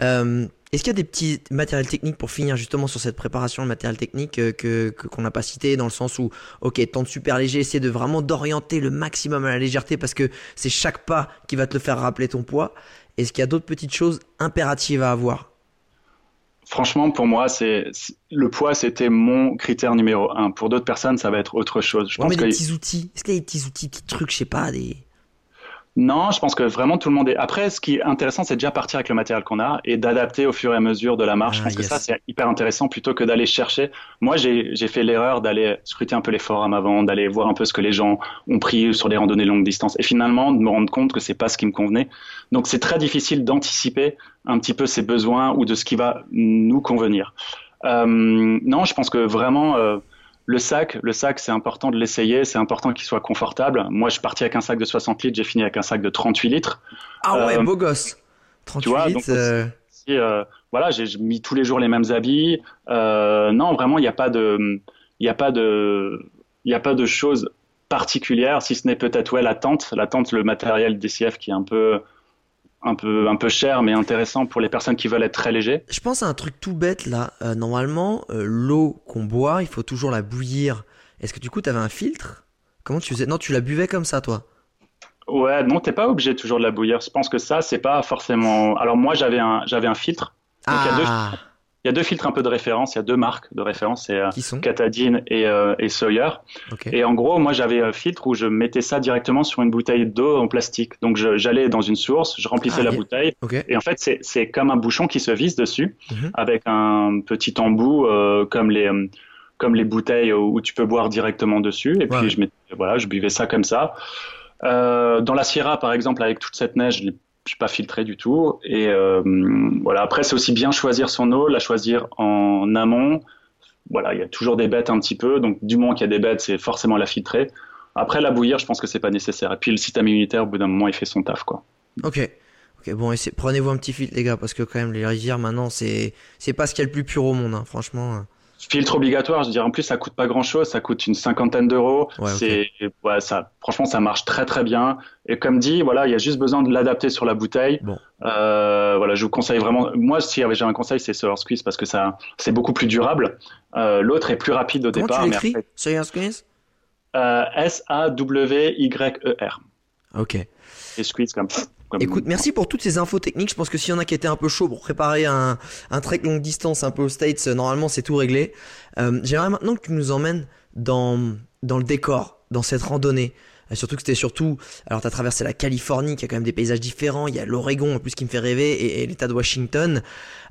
Euh, est-ce qu'il y a des petits matériels techniques pour finir justement sur cette préparation de matériel technique que qu'on n'a pas cité dans le sens où ok tente super léger essayer de vraiment d'orienter le maximum à la légèreté parce que c'est chaque pas qui va te le faire rappeler ton poids est-ce qu'il y a d'autres petites choses impératives à avoir? Franchement, pour moi, c'est le poids, c'était mon critère numéro un. Pour d'autres personnes, ça va être autre chose. Je pense mais des petits outils. Est-ce qu'il y a des petits outils, petits trucs, je sais pas, des non, je pense que vraiment tout le monde est. Après, ce qui est intéressant, c'est déjà partir avec le matériel qu'on a et d'adapter au fur et à mesure de la marche. je ah, pense que ça, c'est hyper intéressant plutôt que d'aller chercher. Moi, j'ai fait l'erreur d'aller scruter un peu les forums avant, d'aller voir un peu ce que les gens ont pris sur les randonnées longue distance et finalement de me rendre compte que c'est pas ce qui me convenait. Donc, c'est très difficile d'anticiper un petit peu ses besoins ou de ce qui va nous convenir. Euh, non, je pense que vraiment. Euh, le sac, le sac, c'est important de l'essayer, c'est important qu'il soit confortable. Moi, je suis parti avec un sac de 60 litres, j'ai fini avec un sac de 38 litres. Ah ouais, euh, beau gosse. 38 litres. Euh. Euh, voilà, j'ai mis tous les jours les mêmes habits. non, vraiment, il n'y a pas de, il a pas de, il a pas de choses particulières, si ce n'est peut-être ouais la tente, la tente, le matériel DCF qui est un peu un peu, un peu cher, mais intéressant pour les personnes qui veulent être très légers. Je pense à un truc tout bête là. Euh, normalement, euh, l'eau qu'on boit, il faut toujours la bouillir. Est-ce que du coup, tu avais un filtre? Comment tu faisais? Non, tu la buvais comme ça, toi? Ouais, non, t'es pas obligé toujours de la bouillir. Je pense que ça, c'est pas forcément. Alors moi, j'avais un, j'avais un filtre. Donc ah. Il y a deux filtres un peu de référence, il y a deux marques de référence, c'est euh, Catadine et, euh, et Sawyer. Et en gros, moi j'avais un filtre où je mettais ça directement sur une bouteille d'eau en plastique. Donc j'allais dans une source, je remplissais ah, la bouteille, et en fait c'est comme un bouchon qui se visse dessus, mhm. avec un petit embout euh, comme les comme les bouteilles où tu peux boire directement dessus. Et puis je mettais, voilà, je buvais ça comme ça. dans la Sierra, par exemple, avec toute cette neige, je suis pas filtré du tout. Et euh, voilà. Après, c'est aussi bien choisir son eau, la choisir en amont. Voilà, il y a toujours des bêtes un petit peu. Donc, du moment qu'il y a des bêtes, c'est forcément la filtrer. Après, la bouillir, je pense que c'est pas nécessaire. Et puis, le système immunitaire, au bout d'un moment, il fait son taf, quoi. Ok. Ok, bon, prenez-vous un petit filtre, les gars, parce que quand même, les rivières, maintenant, c'est, c'est pas ce qu'il y a le plus pur au monde, hein, franchement. Filtre obligatoire, je dirais. En plus, ça coûte pas grand chose, ça coûte une cinquantaine d'euros. c'est, ouais, ça, franchement, ça marche très très bien. Et comme dit, voilà, il y a juste besoin de l'adapter sur la bouteille. Bon. Euh, voilà, je vous conseille vraiment. Moi, si j'ai un conseil, c'est Sour Squeeze parce que ça, c'est beaucoup plus durable. Euh, l'autre est plus rapide au Comment départ. Tu l'écris, Sour Squeeze? Euh, S-A-W-Y-E-R. Ok. Et squeeze comme ça. Écoute, merci pour toutes ces infos techniques. Je pense que s'il y en a qui étaient un peu chaud pour préparer un, un trek longue distance un peu aux States, euh, normalement c'est tout réglé. Euh, J'aimerais maintenant que tu nous emmènes dans, dans le décor, dans cette randonnée. Euh, surtout que c'était surtout, alors tu as traversé la Californie qui a quand même des paysages différents, il y a l'Oregon en plus qui me fait rêver et, et l'État de Washington.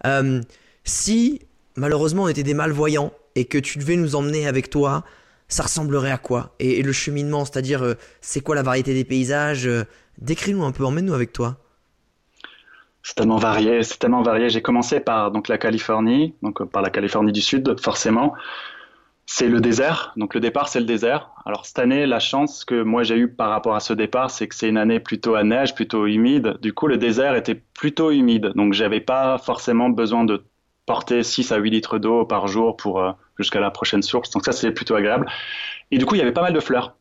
Euh, si malheureusement on était des malvoyants et que tu devais nous emmener avec toi, ça ressemblerait à quoi? Et, et, le cheminement, c'est-à-dire euh, c'est quoi la variété des paysages? Euh, Décris-nous un peu, emmène-nous avec toi. C'est tellement varié, c'est tellement varié. J'ai commencé par donc la Californie, donc par la Californie du Sud, forcément. C'est le désert, donc le départ c'est le désert. Alors cette année, la chance que moi j'ai eue par rapport à ce départ, c'est que c'est une année plutôt à neige, plutôt humide. Du coup, le désert était plutôt humide, donc j'avais pas forcément besoin de porter 6 à 8 litres d'eau par jour pour euh, jusqu'à la prochaine source. Donc ça c'était plutôt agréable. Et du coup, il y avait pas mal de fleurs.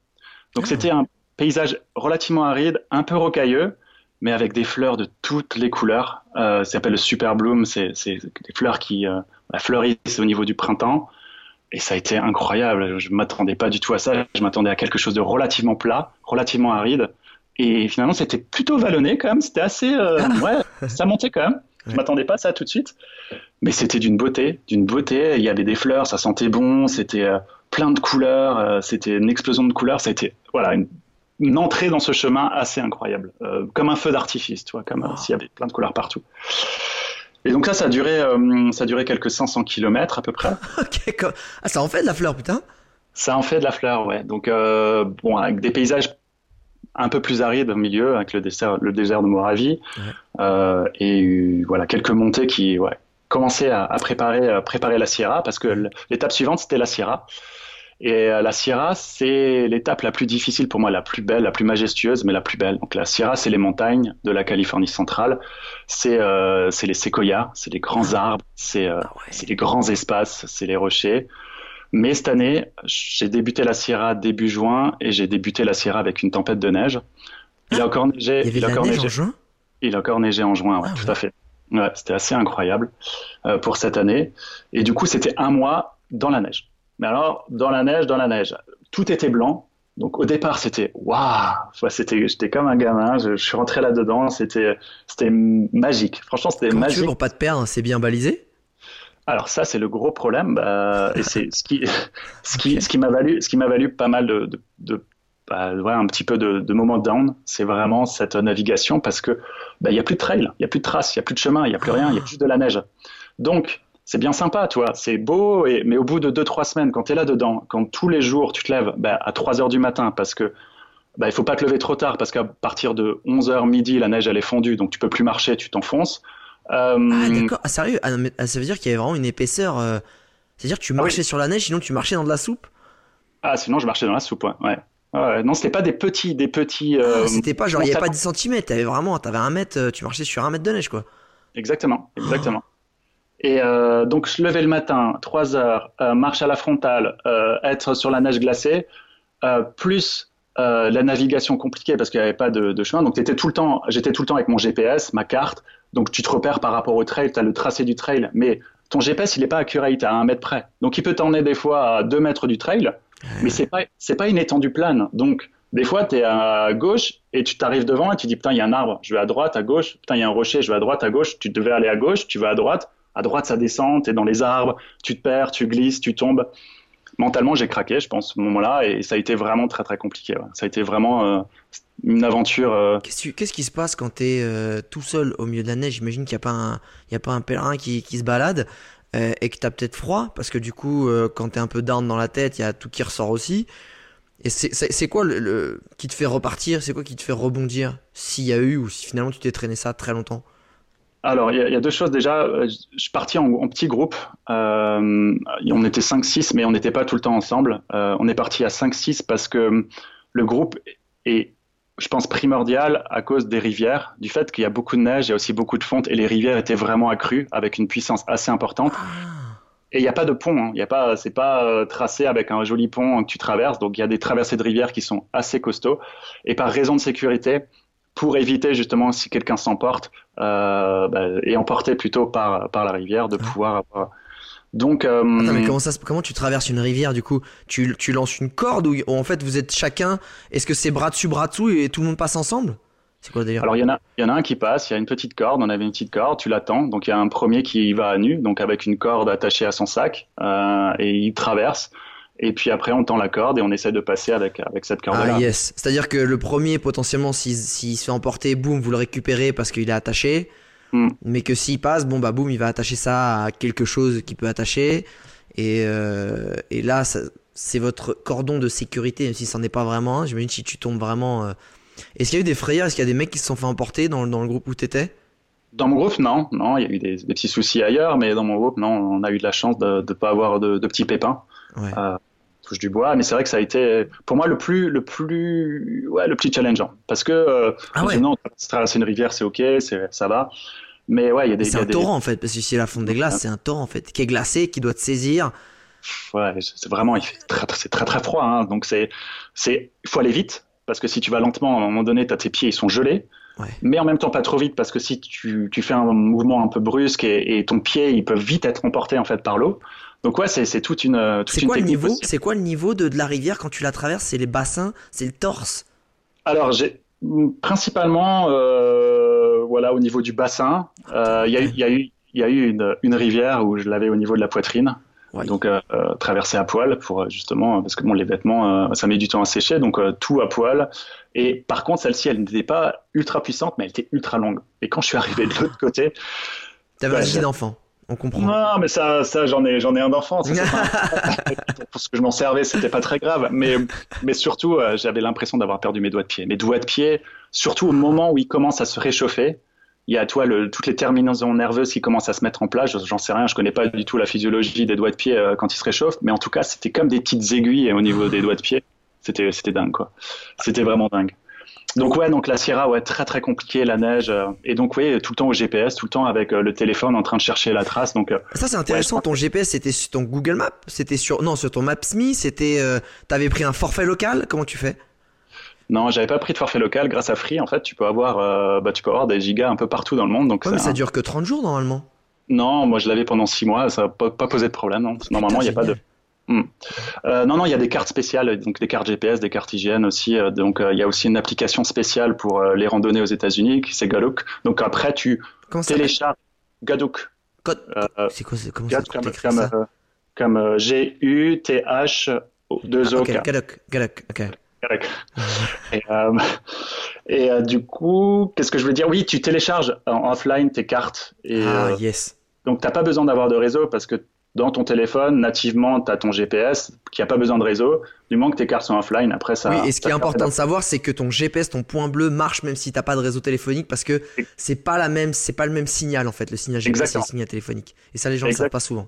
Donc c'était un paysage relativement aride, un peu rocailleux, mais avec des fleurs de toutes les couleurs. Euh, ça s'appelle le super bloom, c'est des fleurs qui euh, fleurissent au niveau du printemps. Et ça a été incroyable. Je m'attendais pas du tout à ça. Je m'attendais à quelque chose de relativement plat, relativement aride. Et finalement, c'était plutôt vallonné quand même. C'était assez, euh, ouais, ça montait quand même. Je m'attendais pas à ça tout de suite. Mais c'était d'une beauté, d'une beauté. Il y avait des fleurs, ça sentait bon. C'était euh, plein de couleurs. C'était une explosion de couleurs. Ça a été, voilà, une une entrée dans ce chemin assez incroyable, euh, comme un feu d'artifice, tu vois, comme oh. s'il y avait plein de couleurs partout. Et donc ça, ça a duré, euh, ça a duré quelques 500 km à peu près. ok, ah, ça en fait de la fleur, putain. Ça en fait de la fleur, ouais. Donc euh, bon, avec des paysages un peu plus arides au milieu, avec le désert, le désert de Moravie, ouais. et voilà quelques montées qui, ouais, commençaient à, à préparer, à préparer la Sierra, parce que l'étape suivante c'était la Sierra. Et la Sierra, c'est l'étape la plus difficile pour moi, la plus belle, la plus majestueuse, mais la plus belle. Donc la Sierra, c'est les montagnes de la Californie centrale, c'est euh, les séquoias, c'est les grands arbres, c'est euh, ah ouais. les grands espaces, c'est les rochers. Mais cette année, j'ai débuté la Sierra début juin et j'ai débuté la Sierra avec une tempête de neige. Il a encore neigé. Il, il a encore neigé en juin? Il a encore neigé en juin, ouais, ah, tout ouais. à fait. Ouais, c'était assez incroyable euh, pour cette année. Et du coup, c'était un mois dans la neige. Mais alors, dans la neige, dans la neige, tout était blanc. Donc au départ, c'était waouh, c'était, j'étais comme un gamin. Je, je suis rentré là-dedans, c'était, c'était magique. Franchement, c'était magique. Tu veux pour pas te perdre, c'est bien balisé? Alors ça, c'est le gros problème, bah, et c'est ce qui, ce qui, okay. ce qui m'a valu, ce qui m'a valu pas mal de, de, de bah, ouais, un petit peu de, de moments down. C'est vraiment cette navigation parce que bah, il y a plus de trail, il y a plus de traces, il y a plus de chemin, il y a plus rien, il y a juste de la neige. Donc c'est bien sympa, toi, c'est beau, et, mais au bout de 2-3 semaines, quand tu es là-dedans, quand tous les jours tu te lèves bah, à 3 heures du matin, parce que bah, il faut pas te lever trop tard, parce qu'à partir de 11 heures midi, la neige elle est fondue, donc tu peux plus marcher, tu t'enfonces. Euh... Ah d'accord, ah, sérieux, ah, mais, ah, ça veut dire qu'il y avait vraiment une épaisseur. Euh... C'est-à-dire que tu marchais oui. sur la neige, sinon tu marchais dans de la soupe? Ah, sinon je marchais dans la soupe, ouais. ouais. Ouais, non, c'était pas des petits, des petits. Euh, ah, c'était pas genre il y avait pas 10 cm, t'avais vraiment, t'avais un mètre, euh, tu marchais sur un mètre de neige quoi. Exactement, exactement. Oh. Et euh, donc, se lever le matin, 3 heures, euh, marche à la frontale, euh, être sur la neige glacée, euh, plus la navigation compliquée parce qu'il n'y avait pas de, de chemin. Donc, étais tout le temps, j'étais tout le temps avec mon GPS, ma carte. Donc, tu te repères par rapport au trail, tu as le tracé du trail, mais ton GPS, il n'est pas accurate à un mètre près. Donc, il peut t'emmener des fois à 2 mètres du trail, mais c'est pas, c'est pas une étendue plane. Donc, des fois, tu es à gauche et tu t'arrives devant et tu dis, putain, il y a un arbre, je vais à droite, à gauche, putain, il y a un rocher, je vais à droite, à gauche, tu devais aller à gauche, tu vas à droite à droite ça descend, tu es dans les arbres, tu te perds, tu glisses, tu tombes. Mentalement, j'ai craqué, je pense, au moment-là, et ça a été vraiment très très compliqué. Ça a été vraiment euh, une aventure. Euh... Qu'est-ce, qui se passe quand tu es euh, tout seul au milieu de la neige? J'imagine qu'il n'y a, pas un, a pas un pèlerin qui, se balade et que tu as peut-être froid, parce que du coup, euh, quand tu es un peu down dans la tête, il y a tout qui ressort aussi. Et c'est, quoi qui te fait repartir? C'est quoi qui te fait rebondir? S'il y a eu ou si finalement tu t'es traîné ça très longtemps? Alors, il y, y, a deux choses. Déjà, je suis parti en, en petit groupe. Euh, on était 5-6, mais on n'était pas tout le temps ensemble. Euh, on est parti à 5-6 parce que le groupe est, je pense, primordial à cause des rivières, du fait qu'il y a beaucoup de neige, il y a aussi beaucoup de fonte, et les rivières étaient vraiment accrues avec une puissance assez importante. Et il n'y a pas de pont, hein. il y a pas, c'est pas euh, tracé avec un joli pont que tu traverses. Donc il y a des traversées de rivières qui sont assez costauds. Et par raison de sécurité, pour éviter justement si quelqu'un s'emporte euh, bah, et emporté plutôt par par la rivière de pouvoir avoir Donc, euh, Attends, mais comment, ça, comment tu traverses une rivière du coup? Tu, tu lances une corde ou en fait vous êtes chacun Est-ce que c'est bras dessus, bras dessous et tout le monde passe ensemble? C'est quoi le délire alors il y en a, il y en a un qui passe, il y a une petite corde, on avait une petite corde, tu l'attends. Donc il y a un premier qui va à nu, donc avec une corde attachée à son sac, euh, et il traverse. Et puis après, on tend la corde et on essaie de passer avec avec cette corde-là. Ah yes. C'est-à-dire que le premier potentiellement s'il s'il se fait emporter, boum, vous le récupérez parce qu'il est attaché. Hmm. Mais que s'il passe, bon bah boum, il va attacher ça à quelque chose qui peut attacher. Et, euh, et là, ça- c'est votre cordon de sécurité, même si c'en est pas vraiment un. J'imagine si tu tombes vraiment. euh, Est-ce qu'il y a eu des frayeurs? Est-ce qu'il y a des mecs qui se sont fait emporter dans, dans le groupe où t'étais? Dans mon groupe, non, non, il y a eu des, des petits soucis ailleurs, mais dans mon groupe, non, on a eu de la chance de ne pas avoir de, de petits pépins. Ouais. Euh, touche du bois, mais c'est vrai que ça a été pour moi le plus, le plus, ouais, le plus challengeant, parce que euh, Ah ouais. non, traverser une rivière, c'est ok, c'est, ça va, mais ouais, il y a des, C'est un des- torrent en fait, parce que si la fonte des glaces, c'est un torrent en fait, qui est glacé, qui doit te saisir. Ouais, c'est vraiment, il fait très, très- c'est très très froid, hein, donc c'est, c'est, il faut aller vite, parce que si tu vas lentement, à un moment donné, t'as tes pieds, ils sont gelés. Ouais. Mais en même temps pas trop vite parce que si tu, tu fais un mouvement un peu brusque et, et ton pied il peut vite être emporté en fait par l'eau. Donc ouais c'est toute une toute C'est quoi le technique niveau aussi. C'est quoi le niveau de, de la rivière quand tu la traverses C'est les bassins, c'est le torse. Alors j'ai principalement euh, voilà au niveau du bassin, euh, il y a y a eu y a eu une, une rivière où je l'avais au niveau de la poitrine. Ouais. Donc euh, euh, traverser à poil pour euh, justement parce que bon les vêtements euh, ça met du temps à sécher donc euh, tout à poil et par contre celle-ci elle n'était pas ultra puissante mais elle était ultra longue et quand je suis arrivé de l'autre côté T'avais Ouais, un gilet d'enfant, on comprend. non mais ça ça j'en ai j'en ai un d'enfant pour ce que je m'en servais c'était pas très grave mais mais surtout euh, j'avais l'impression d'avoir perdu mes doigts de pied mes doigts de pied surtout au moment où ils commencent à se réchauffer il y a toi le, toutes les terminaisons nerveuses qui commencent à se mettre en place. J'en sais rien, je connais pas du tout la physiologie des doigts de pied euh, quand ils se réchauffent, mais en tout cas c'était comme des petites aiguilles au niveau des doigts de pied. C'était c'était dingue quoi. C'était vraiment dingue. Donc ouais, donc la Sierra, ouais, très très compliqué, la neige, euh, et donc oui, tout le temps au GPS, tout le temps avec euh, le téléphone en train de chercher la trace. Donc euh, Ça c'est intéressant, ton GPS c'était sur ton Google Maps, c'était sur non sur ton Maps.me, c'était t'avais pris un forfait local, comment tu fais? Non, j'avais pas pris de forfait local. Grâce à Free, en fait, tu peux avoir, bah, tu peux avoir des gigas un peu partout dans le monde. Donc Ouais, mais c'est ça un- dure que 30 jours normalement. Non, moi je l'avais pendant six mois, ça n'a pas, pas posé de problème. Non. Normalement, il n'y a pas de. Hmm. Euh, non, non, il y a des cartes spéciales, donc des cartes GPS, des cartes hygiène aussi. euh, donc euh, il y a aussi une application spéciale pour les randonnées aux États-Unis, qui c'est Gadook. Donc après, tu Comment ça télécharges Gadook. C'est quoi comment ça Gad comment comme, comme, ça? comme euh, G-U-T-H-2-O. Ah, Ok, Galok, ok. Gadook. Et, euh, et euh, du coup, qu'est-ce que je veux dire? Oui, tu télécharges en offline tes cartes. Et, Ah euh, yes. Donc, tu n'as pas besoin d'avoir de réseau parce que dans ton téléphone, nativement, tu as ton GPS qui n'a pas besoin de réseau. Du moment que tes cartes sont offline, après ça. Oui, et ce qui est important de savoir, c'est que ton GPS, ton point bleu, marche même si t'as pas de réseau téléphonique, parce que c'est pas la même, c'est pas le même signal en fait. Le signal GPS, Exactement. le signal téléphonique. Et ça, les gens ne Exact. savent pas souvent.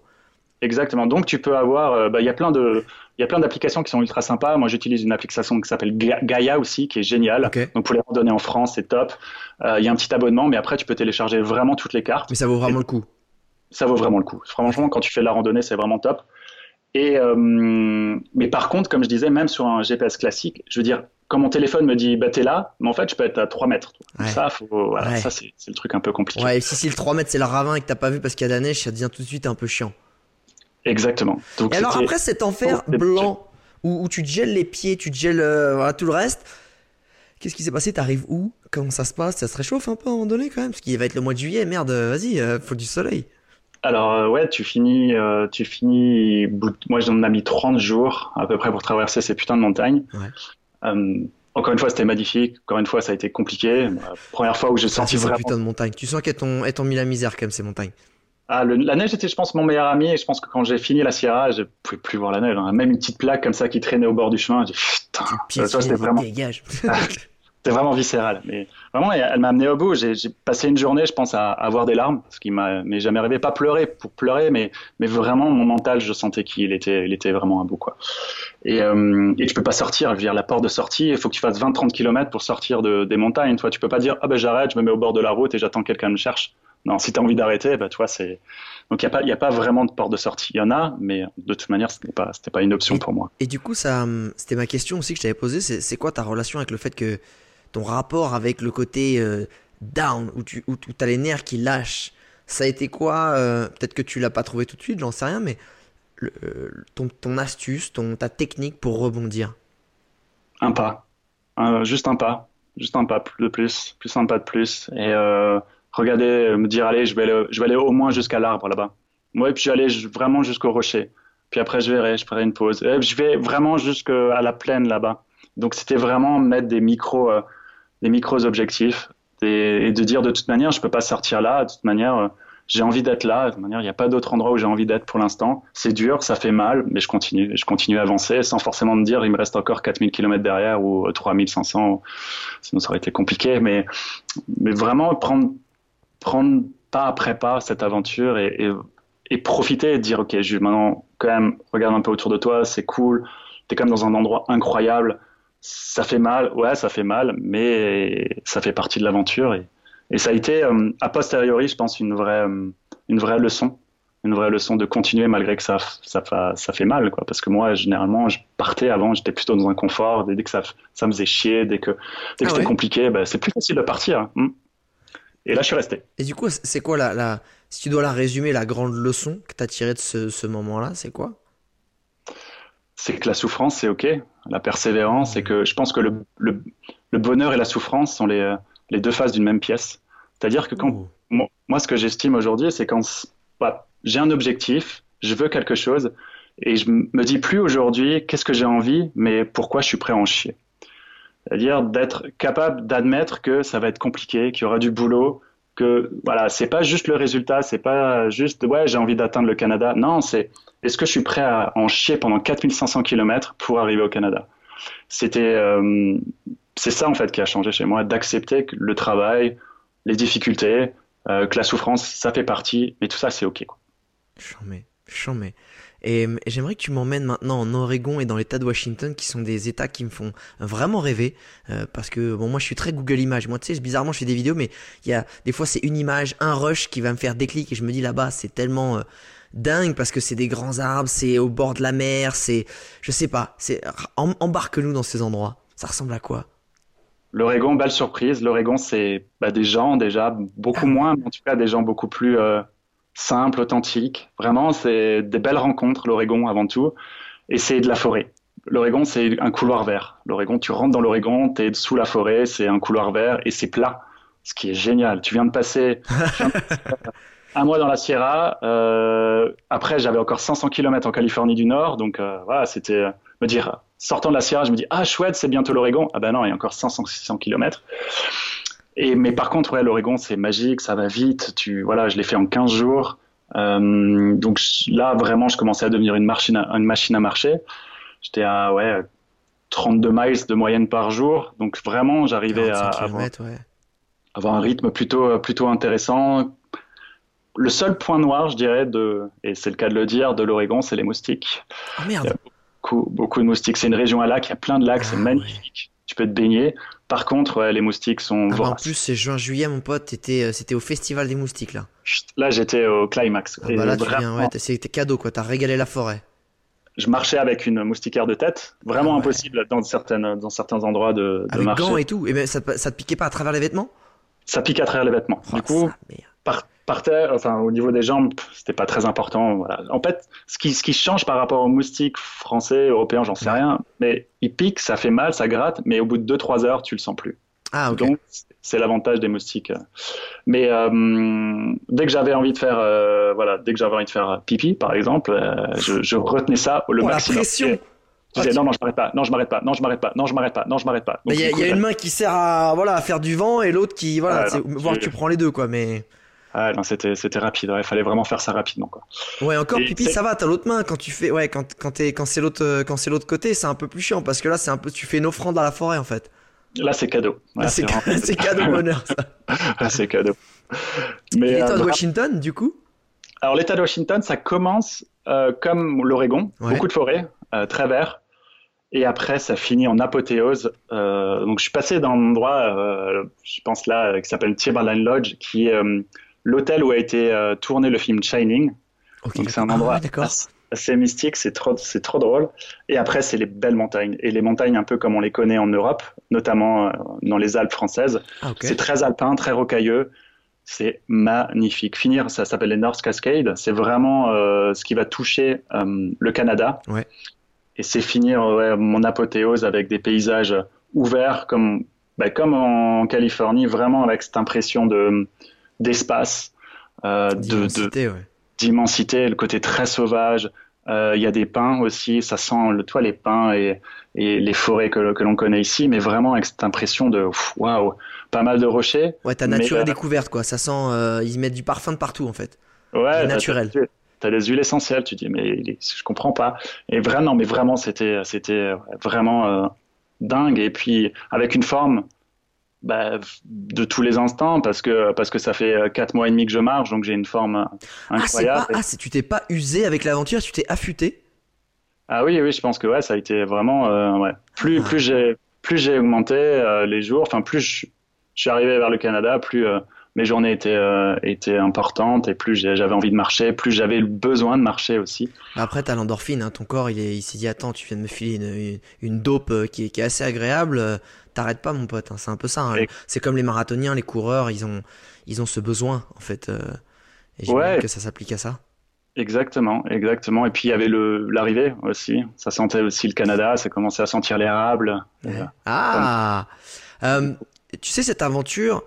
Exactement. Donc, tu peux avoir. euh, bah, Il y a plein de. Il y a plein d'applications qui sont ultra sympas. Moi, j'utilise une application qui s'appelle Ga- Gaia aussi, qui est géniale. Ok. Donc, pour les randonnées en France, c'est top. Euh, Il y a un petit abonnement, mais après, tu peux télécharger vraiment toutes les cartes. Mais ça vaut vraiment le coup. Ça vaut vraiment le coup. Franchement, quand tu fais de la randonnée, c'est vraiment top. Et euh, mais par contre, comme je disais, même sur un GPS classique, je veux dire, quand mon téléphone me dit bah t'es là, mais en fait je peux être à 3 mètres. Ouais. Ça, faut, voilà, Ouais. ça c'est le truc un peu compliqué. Ouais, et si c'est le 3 mètres, c'est le ravin et que t'as pas vu parce qu'il y a de la neige, ça devient tout de suite un peu chiant. Exactement. Donc Et alors après cet enfer Oh, blanc où, où tu te gèles les pieds, tu te gèles euh, voilà, tout le reste, qu'est-ce qui s'est passé? T'arrives où? Comment ça se passe? Ça se réchauffe un peu à un moment donné quand même Parce qu'il va être le mois de juillet, merde, vas-y, euh, faut du soleil. Alors euh, ouais, tu finis, euh, tu finis. Moi, j'en ai mis 30 jours à peu près pour traverser ces putains de montagnes. Ouais. Euh, encore une fois, c'était magnifique. Encore une fois, ça a été compliqué. Première fois où j'ai senti vraiment. putains de montagnes. Tu sens qu'elles t'ont t'ont mis la misère quand même ces montagnes. Ah, le- la neige était, je pense, mon meilleur ami. Et je pense que quand j'ai fini la Sierra, je pouvais plus voir la neige. hein. Même une petite plaque comme ça qui traînait au bord du chemin. J'ai dit, putain, ça, c'était vraiment, dégage. c'était vraiment viscéral. Mais vraiment, elle elle m'a amené au bout. J'ai passé une journée, je pense, à, avoir des larmes, ce qui m'a m'est jamais arrivé. Pas pleurer pour pleurer, mais, mais vraiment, mon mental, je sentais qu'il était, il était vraiment à bout, quoi. Et, euh, et tu peux pas sortir. Je veux dire, la porte de sortie, il faut que tu fasses 20-30 km pour sortir de, des montagnes. Toi, tu peux pas dire, ah ben j'arrête, je me mets au bord de la route et j'attends que quelqu'un me cherche. Non, si tu as envie d'arrêter, bah, toi, c'est. Donc, il n'y a, pas- y a pas vraiment de porte de sortie. Il y en a, mais de toute manière, ce n'était pas, pas une option pour moi. Et du coup, ça, hum, c'était ma question aussi que je t'avais posée. C'est quoi ta relation avec le fait que ton rapport avec le côté euh, down, où tu où, où t'as les nerfs qui lâchent Ça a été quoi euh, Peut-être que tu l'as pas trouvé tout de suite, j'en sais rien, mais euh, ton, ton astuce, ton, ta technique pour rebondir? Un pas. Juste un pas. Juste un pas de plus. Plus un pas de plus. Et regarder, me dire, allez, je vais aller, je vais aller au moins jusqu'à l'arbre là-bas. Moi, et puis ju- vraiment jusqu'au rocher. Puis après, je verrai, je ferai une pause. Je vais vraiment jusqu'à la plaine là-bas. Donc, c'était vraiment mettre des micros, des micros objectifs et, de dire de toute manière, je peux pas sortir là. De toute manière, euh, j'ai envie d'être là. De toute manière, il n'y a pas d'autre endroit où j'ai envie d'être pour l'instant. C'est dur, ça fait mal, mais je continue. Je continue à avancer sans forcément me dire, il me reste encore 4000 km derrière ou euh, 3500. Sinon, ça aurait été compliqué. Mais, mais vraiment prendre, prendre pas après pas cette aventure et, et, profiter et dire, OK, je, maintenant, quand même, regarde un peu autour de toi, c'est cool. T'es quand même dans un endroit incroyable. Ça fait mal, ouais, ça fait mal, mais ça fait partie de l'aventure. Et, et ça a été, euh, a posteriori, je pense, une vraie, euh, une vraie leçon. Une vraie leçon de continuer malgré que ça, ça, fa- ça fait mal, quoi. Parce que moi, généralement, je partais avant, j'étais plutôt dans un confort. Dès, que ça, ça me faisait chier, dès que, dès que Ah c'était ouais compliqué, ben, c'est plus facile de partir. hein. Et là, je suis resté. Et du coup, c'est quoi la, la, si tu dois la résumer, la grande leçon que tu as tirée de ce, ce moment-là, c'est quoi? C'est que la souffrance, c'est OK. La persévérance, c'est que je pense que le, le, le bonheur et la souffrance sont les, les deux faces d'une même pièce. C'est-à-dire que quand, moi, moi, ce que j'estime aujourd'hui, c'est quand bah, j'ai un objectif, je veux quelque chose, et je me dis plus aujourd'hui qu'est-ce que j'ai envie, mais pourquoi je suis prêt à en chier. C'est-à-dire d'être capable d'admettre que ça va être compliqué, qu'il y aura du boulot, que voilà, c'est pas juste le résultat, c'est pas juste ouais, j'ai envie d'atteindre le Canada. Non, c'est est-ce que je suis prêt à en chier pendant 4500 km pour arriver au Canada? C'était euh, c'est ça en fait qui a changé chez moi, d'accepter que le travail, les difficultés, euh, que la souffrance, ça fait partie, mais tout ça c'est ok. Quoi. Chambé. Et euh, j'aimerais que tu m'emmènes maintenant en Oregon et dans l'État de Washington, qui sont des États qui me font vraiment rêver, euh, parce que bon, moi je suis très Google Images. Moi, tu sais, bizarrement, je fais des vidéos, mais il y a des fois c'est une image, un rush qui va me faire déclic, et je me dis là-bas, c'est tellement euh, dingue parce que c'est des grands arbres, c'est au bord de la mer, c'est, je sais pas, c'est em- embarque-nous dans ces endroits. Ça ressemble à quoi? L'Oregon, belle surprise. L'Oregon, c'est bah, des gens déjà, beaucoup moins, mais en tout cas des gens beaucoup plus euh, simples, authentiques. Vraiment, c'est des belles rencontres, l'Oregon avant tout. Et c'est de la forêt. L'Oregon, c'est un couloir vert. L'Oregon, tu rentres dans l'Oregon, tu es sous la forêt, c'est un couloir vert et c'est plat. Ce qui est génial. Tu viens de passer tu viens de passer un mois dans la Sierra. euh, après, j'avais encore 500 km en Californie du Nord. Donc euh, voilà, c'était euh, me dire, sortant de la Sierra, je me dis, ah chouette, c'est bientôt l'Oregon. Ah ben non, il y a encore 500, 600 km. Et, mais par contre, ouais, l'Oregon, c'est magique, ça va vite. Tu, voilà, je l'ai fait en 15 jours. Euh, donc je- là, vraiment, je commençais à devenir une machine à, une machine à marcher. J'étais à ouais, 32 miles de moyenne par jour. Donc vraiment, j'arrivais à 45 avoir, kilomètres, ouais. avoir un rythme plutôt, plutôt intéressant. Le seul point noir, je dirais, de, et c'est le cas de le dire, de l'Oregon, c'est les moustiques. Ah merde. Beaucoup, beaucoup de moustiques. C'est une région à lac, il y a plein de lacs, Ah, c'est magnifique. Tu peux te baigner. Par contre, ouais, les moustiques sont Ah, bah, en plus, c'est juin-juillet, mon pote, euh, c'était au Festival des Moustiques, là. Chut, Là, j'étais au climax. Ah bah là, tu vraiment, viens, ouais, t'as- c'était cadeau, quoi. T'as régalé la forêt. je marchais avec une moustiquaire de tête. Vraiment Ah ouais. impossible dans, certaines, dans certains endroits de, de Avec marcher. gants et tout. Et ben, ça, ça te piquait pas à travers les vêtements? Ça pique à travers les vêtements. Oh, du coup, par, par terre, enfin, au niveau des jambes, c'était pas très important. Voilà. En fait, ce qui, ce qui change par rapport aux moustiques français, européens, j'en sais rien, mais ils piquent, ça fait mal, ça gratte, mais au bout de 2-3 heures, tu le sens plus. Ah, ok. Donc, c'est l'avantage des moustiques. Mais euh, dès que j'avais envie de faire, euh, voilà, dès que j'avais envie de faire pipi, par exemple, euh, je, je retenais ça le Oh, la maximum. pression Je disais, Ah, non, non, je m'arrête pas, non, je m'arrête pas, non, je m'arrête pas, non, je m'arrête pas, non, je m'arrête pas. Donc, Il y, a- du coup, il y a une main qui sert à, voilà, à faire du vent et l'autre qui, voilà, voir tu prends les deux, quoi. Mais Ah, non, c'était, c'était rapide. Il fallait vraiment faire ça rapidement, quoi. ouais, encore Et pipi, ça va. T'as l'autre main quand tu fais, ouais, quand quand quand c'est l'autre, quand c'est l'autre côté, c'est un peu plus chiant parce que là, c'est un peu, tu fais une offrande à la forêt en fait. Là, c'est cadeau. Là, c'est, vraiment- cadeau bonheur. Ça. Là, c'est cadeau. Mais, l'État euh, de Washington, du coup? alors, l'État de Washington, ça commence euh, comme l'Oregon, Ouais. beaucoup de forêts, euh, très vert. Et après, ça finit en apothéose. Donc, je suis passé dans un endroit, je pense là, qui s'appelle Timberline Lodge, qui est l'hôtel où a été euh, tourné le film Shining. Donc, c'est un endroit Ah, assez, assez mystique, c'est trop, c'est trop drôle. Et après, c'est les belles montagnes. Et les montagnes, un peu comme on les connaît en Europe, notamment euh, dans les Alpes françaises. Ah. C'est très alpin, très rocailleux. c'est magnifique. Finir, ça s'appelle les North Cascades. C'est vraiment euh, ce qui va toucher euh, le Canada. Ouais. Et c'est finir ouais, mon apothéose avec des paysages ouverts comme, bah, comme en Californie, vraiment avec cette impression de d'espace, euh, de, de- D'immensité, ouais. d'immensité, le côté très sauvage. Euh, Il y a des pins aussi, ça sent le toit, les pins et, et les forêts que, que l'on connaît ici, mais vraiment avec cette impression de waouh, pas mal de rochers. Ouais, ta nature est euh, découverte, quoi. Ça sent. euh, ils mettent du parfum de partout, en fait. Ouais, naturel. t'as- T'as des huiles essentielles, tu dis, mais je comprends pas. Et vraiment, mais vraiment, c'était, c'était vraiment euh, dingue. Et puis, avec une forme bah, de tous les instants, parce que, parce que ça fait euh, quatre mois et demi que je marche, donc j'ai une forme euh, Ah, incroyable. pas. Ah, c'est- tu t'es pas usé avec l'aventure, tu t'es affûté? Ah oui, oui, je pense que ouais, ça a été vraiment euh, ouais. Plus Ah. plus j'ai plus j'ai augmenté euh, les jours, enfin plus je, je suis arrivé vers le Canada, plus euh, mes journées étaient euh, étaient importantes et plus j'avais envie de marcher, plus j'avais besoin de marcher aussi. Après, t'as l'endorphine, hein. ton corps, il est- il s'est dit Attends, tu viens de me filer une, une, une dope euh, qui est, qui est assez agréable. euh, T'arrêtes pas, mon pote. hein. C'est un peu ça. hein. Et- C'est comme les marathoniens, les coureurs, ils ont, ils ont ce besoin, en fait. euh, et j'imagine Ouais. que ça s'applique à ça. Exactement, exactement. Et puis il y avait le l'arrivée aussi. Ça sentait aussi le Canada, ça commençait à sentir l'érable. Euh, Ah Euh, Tu sais, cette aventure,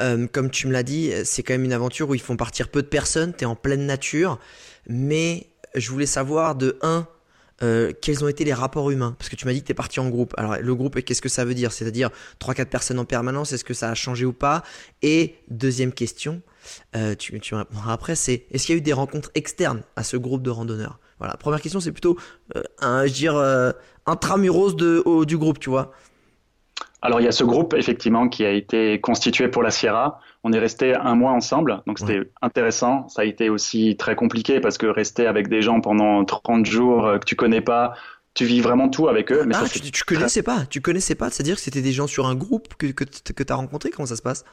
euh, comme tu me l'as dit, c'est quand même une aventure où ils font partir peu de personnes, t'es en pleine nature, mais je voulais savoir de un, euh, quels ont été les rapports humains. Parce que tu m'as dit que t'es parti en groupe. Alors, le groupe, qu'est-ce que ça veut dire? C'est-à-dire 3-4 personnes en permanence, est-ce que ça a changé ou pas? Et deuxième question, euh, tu, tu me répondras après, c'est est-ce qu'il y a eu des rencontres externes à ce groupe de randonneurs? Voilà, première question, c'est plutôt, un, je veux dire, intramuros de, au- du groupe, tu vois Alors il y a ce groupe effectivement qui a été constitué pour la Sierra. On est resté un mois ensemble, donc c'était intéressant. Ça a été aussi très compliqué parce que rester avec des gens pendant 30 jours euh, que tu connais pas, tu vis vraiment tout avec eux. Mais ah, ça, tu, tu connaissais pas, tu connaissais pas, c'est-à-dire que c'était des gens sur un groupe que, que, t- que t'as rencontré, comment ça se passe?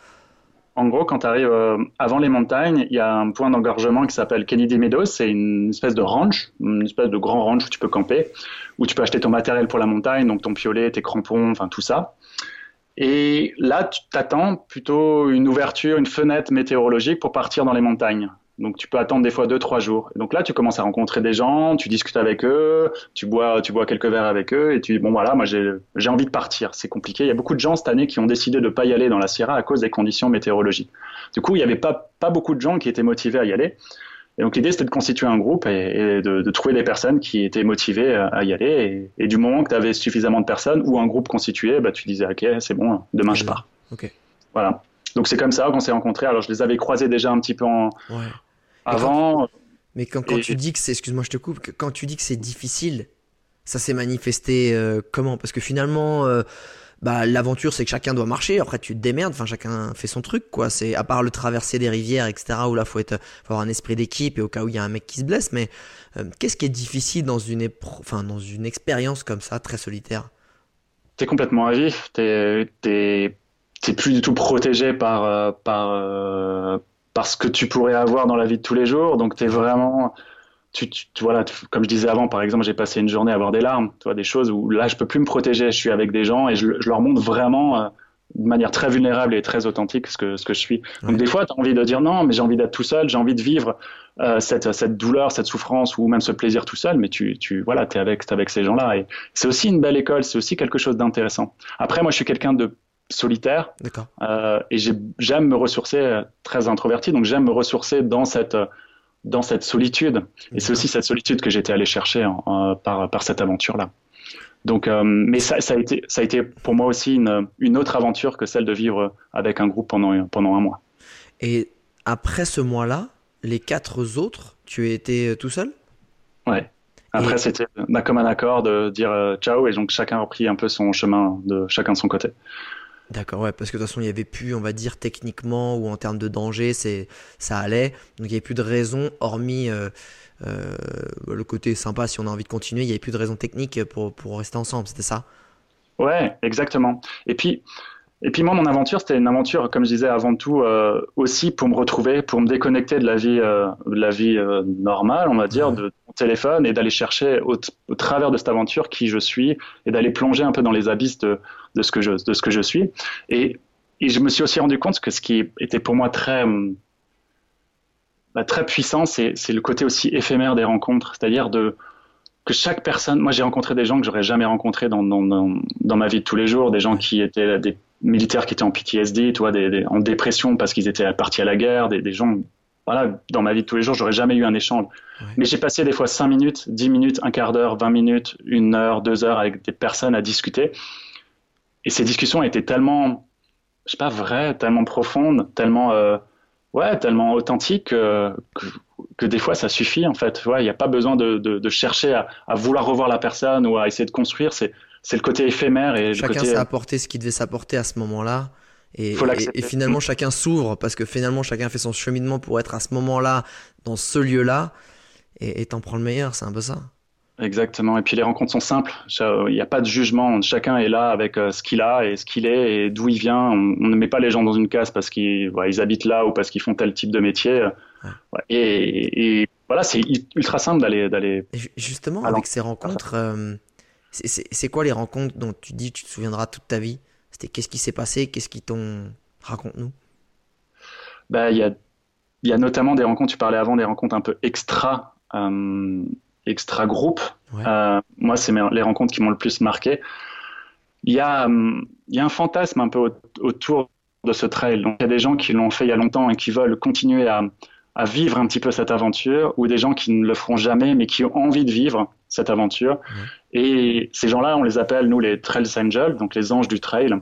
En gros, quand tu arrives avant les montagnes, il y a un point d'engorgement qui s'appelle Kennedy Meadows. C'est une espèce de ranch, une espèce de grand ranch où tu peux camper, où tu peux acheter ton matériel pour la montagne, donc ton piolet, tes crampons, enfin tout ça. Et là, tu t'attends plutôt une ouverture, une fenêtre météorologique pour partir dans les montagnes. Donc tu peux attendre des fois deux, trois jours. Et donc là, tu commences à rencontrer des gens, tu discutes avec eux, tu bois, tu bois quelques verres avec eux, et tu dis bon voilà, moi j'ai envie de partir. C'est compliqué. Il y a beaucoup de gens cette année qui ont décidé de pas y aller dans la Sierra à cause des conditions météorologiques. Du coup, il n'y avait pas pas beaucoup de gens qui étaient motivés à y aller. Et donc l'idée c'était de constituer un groupe et, et de, de trouver des personnes qui étaient motivées à à y aller. Et, et du moment que tu avais suffisamment de personnes ou un groupe constitué, bah, tu disais ok c'est bon, demain je pars. Ok. Voilà. Donc c'est comme ça qu'on s'est rencontrés. Alors je les avais croisés déjà un petit peu en, Ouais. Avant. Mais quand, quand tu dis que c'est, excuse-moi, je te coupe, que quand tu dis que c'est difficile, ça s'est manifesté euh, comment? Parce que finalement, euh, bah, l'aventure, c'est que chacun doit marcher. Après, tu te démerdes. Enfin, chacun fait son truc, quoi. C'est à part le traverser des rivières, etc. Où là, faut être, faut avoir un esprit d'équipe et au cas où il y a un mec qui se blesse. Mais euh, qu'est-ce qui est difficile dans une, enfin, dans une expérience comme ça, très solitaire? T'es complètement à vif. T'es t'es t'es plus du tout protégé par par euh, par ce que tu pourrais avoir dans la vie de tous les jours. Donc t'es vraiment tu, tu, tu- voilà, tu- comme je disais avant, par exemple, j'ai passé une journée à avoir des larmes, tu vois, des choses où là, je peux plus me protéger. Je suis avec des gens et je, je leur montre vraiment euh, de manière très vulnérable et très authentique ce que, ce que je suis. Donc, Ouais. des fois, tu as envie de dire non, mais j'ai envie d'être tout seul, j'ai envie de vivre euh, cette, cette douleur, cette souffrance ou même ce plaisir tout seul, mais tu, tu voilà, es avec, t'es avec ces gens-là. Et c'est aussi une belle école, c'est aussi quelque chose d'intéressant. Après, moi, je suis quelqu'un de solitaire euh, et j'ai- j'aime me ressourcer, euh, très introverti, donc j'aime me ressourcer dans cette, euh, dans cette solitude. Et c'est aussi cette solitude que j'étais allé chercher en- en- par, par cette aventure-là. Donc, euh, mais ça, ça, a été, ça a été pour moi aussi une, une autre aventure que celle de vivre avec un groupe pendant, pendant un mois. Et après ce mois-là, les quatre autres, tu étais tout seul? Ouais. Après, Et- c'était d'un commun accord de dire euh, ciao, et donc chacun a pris un peu son chemin de chacun de son côté. D'accord, ouais, parce que de toute façon, il n'y avait plus, on va dire, techniquement ou en termes de danger, c'est, ça allait. Donc, il n'y avait plus de raison, hormis euh, euh, le côté sympa, si on a envie de continuer, il n'y avait plus de raison technique pour, pour rester ensemble, c'était ça? Ouais, exactement. Et puis, et puis moi, mon aventure, c'était une aventure, comme je disais avant tout, euh, aussi pour me retrouver, pour me déconnecter de la vie, de la vie normale, on va dire, Ouais. de mon téléphone, et d'aller chercher au, au travers de cette aventure qui je suis, et d'aller plonger un peu dans les abysses de, de ce que je, de ce que je suis. Et et je me suis aussi rendu compte que ce qui était pour moi très, bah, très puissant, c'est le côté aussi éphémère des rencontres. C'est-à-dire de, que chaque personne, moi j'ai rencontré des gens que j'aurais jamais rencontrés dans, dans, dans, ma vie de tous les jours, des gens qui étaient des militaires qui étaient en PTSD, des, en dépression parce qu'ils étaient partis à la guerre, des, des, gens, voilà, dans ma vie de tous les jours, j'aurais jamais eu un échange. Mais j'ai passé des fois 5 minutes, 10 minutes, un quart d'heure, 20 minutes, une heure, deux heures avec des personnes à discuter. Et ces discussions étaient tellement, je sais pas, vraies, tellement profondes, tellement, euh, ouais, tellement authentiques que, que, des fois ça suffit en fait. Il n'y a pas besoin de, de, chercher à, à, vouloir revoir la personne ou à essayer de construire. C'est c'est le côté éphémère et chacun s'est apporté ce qu'il devait s'apporter à ce moment-là. Et, et, finalement, chacun s'ouvre parce que finalement, chacun fait son cheminement pour être à ce moment-là, dans ce lieu-là, et t'en prends le meilleur. C'est un peu ça. Exactement. Et puis les rencontres sont simples. Il n'y a pas de jugement. Chacun est là avec euh, ce qu'il a et ce qu'il est et d'où il vient. On, ne met pas les gens dans une case parce qu'ils ils habitent là ou parce qu'ils font tel type de métier. Et, et, voilà, c'est ultra simple d'aller. d'aller justement, avec ces rencontres, euh, c'est quoi les rencontres dont tu dis tu te souviendras toute ta vie? C'était qu'est-ce qui s'est passé? Qu'est-ce qui t'ont raconte-nous bah, il y a il y a notamment des rencontres. Tu parlais avant des rencontres un peu extra euh, extra groupe. Euh, moi, c'est les rencontres qui m'ont le plus marqué. Il y a il y a un fantasme un peu autour de ce trail. Donc, il y a des gens qui l'ont fait il y a longtemps et qui veulent continuer à, à vivre un petit peu cette aventure, ou des gens qui ne le feront jamais, mais qui ont envie de vivre cette aventure. Et ces gens-là, on les appelle, nous, les Trails Angels, donc les anges du trail.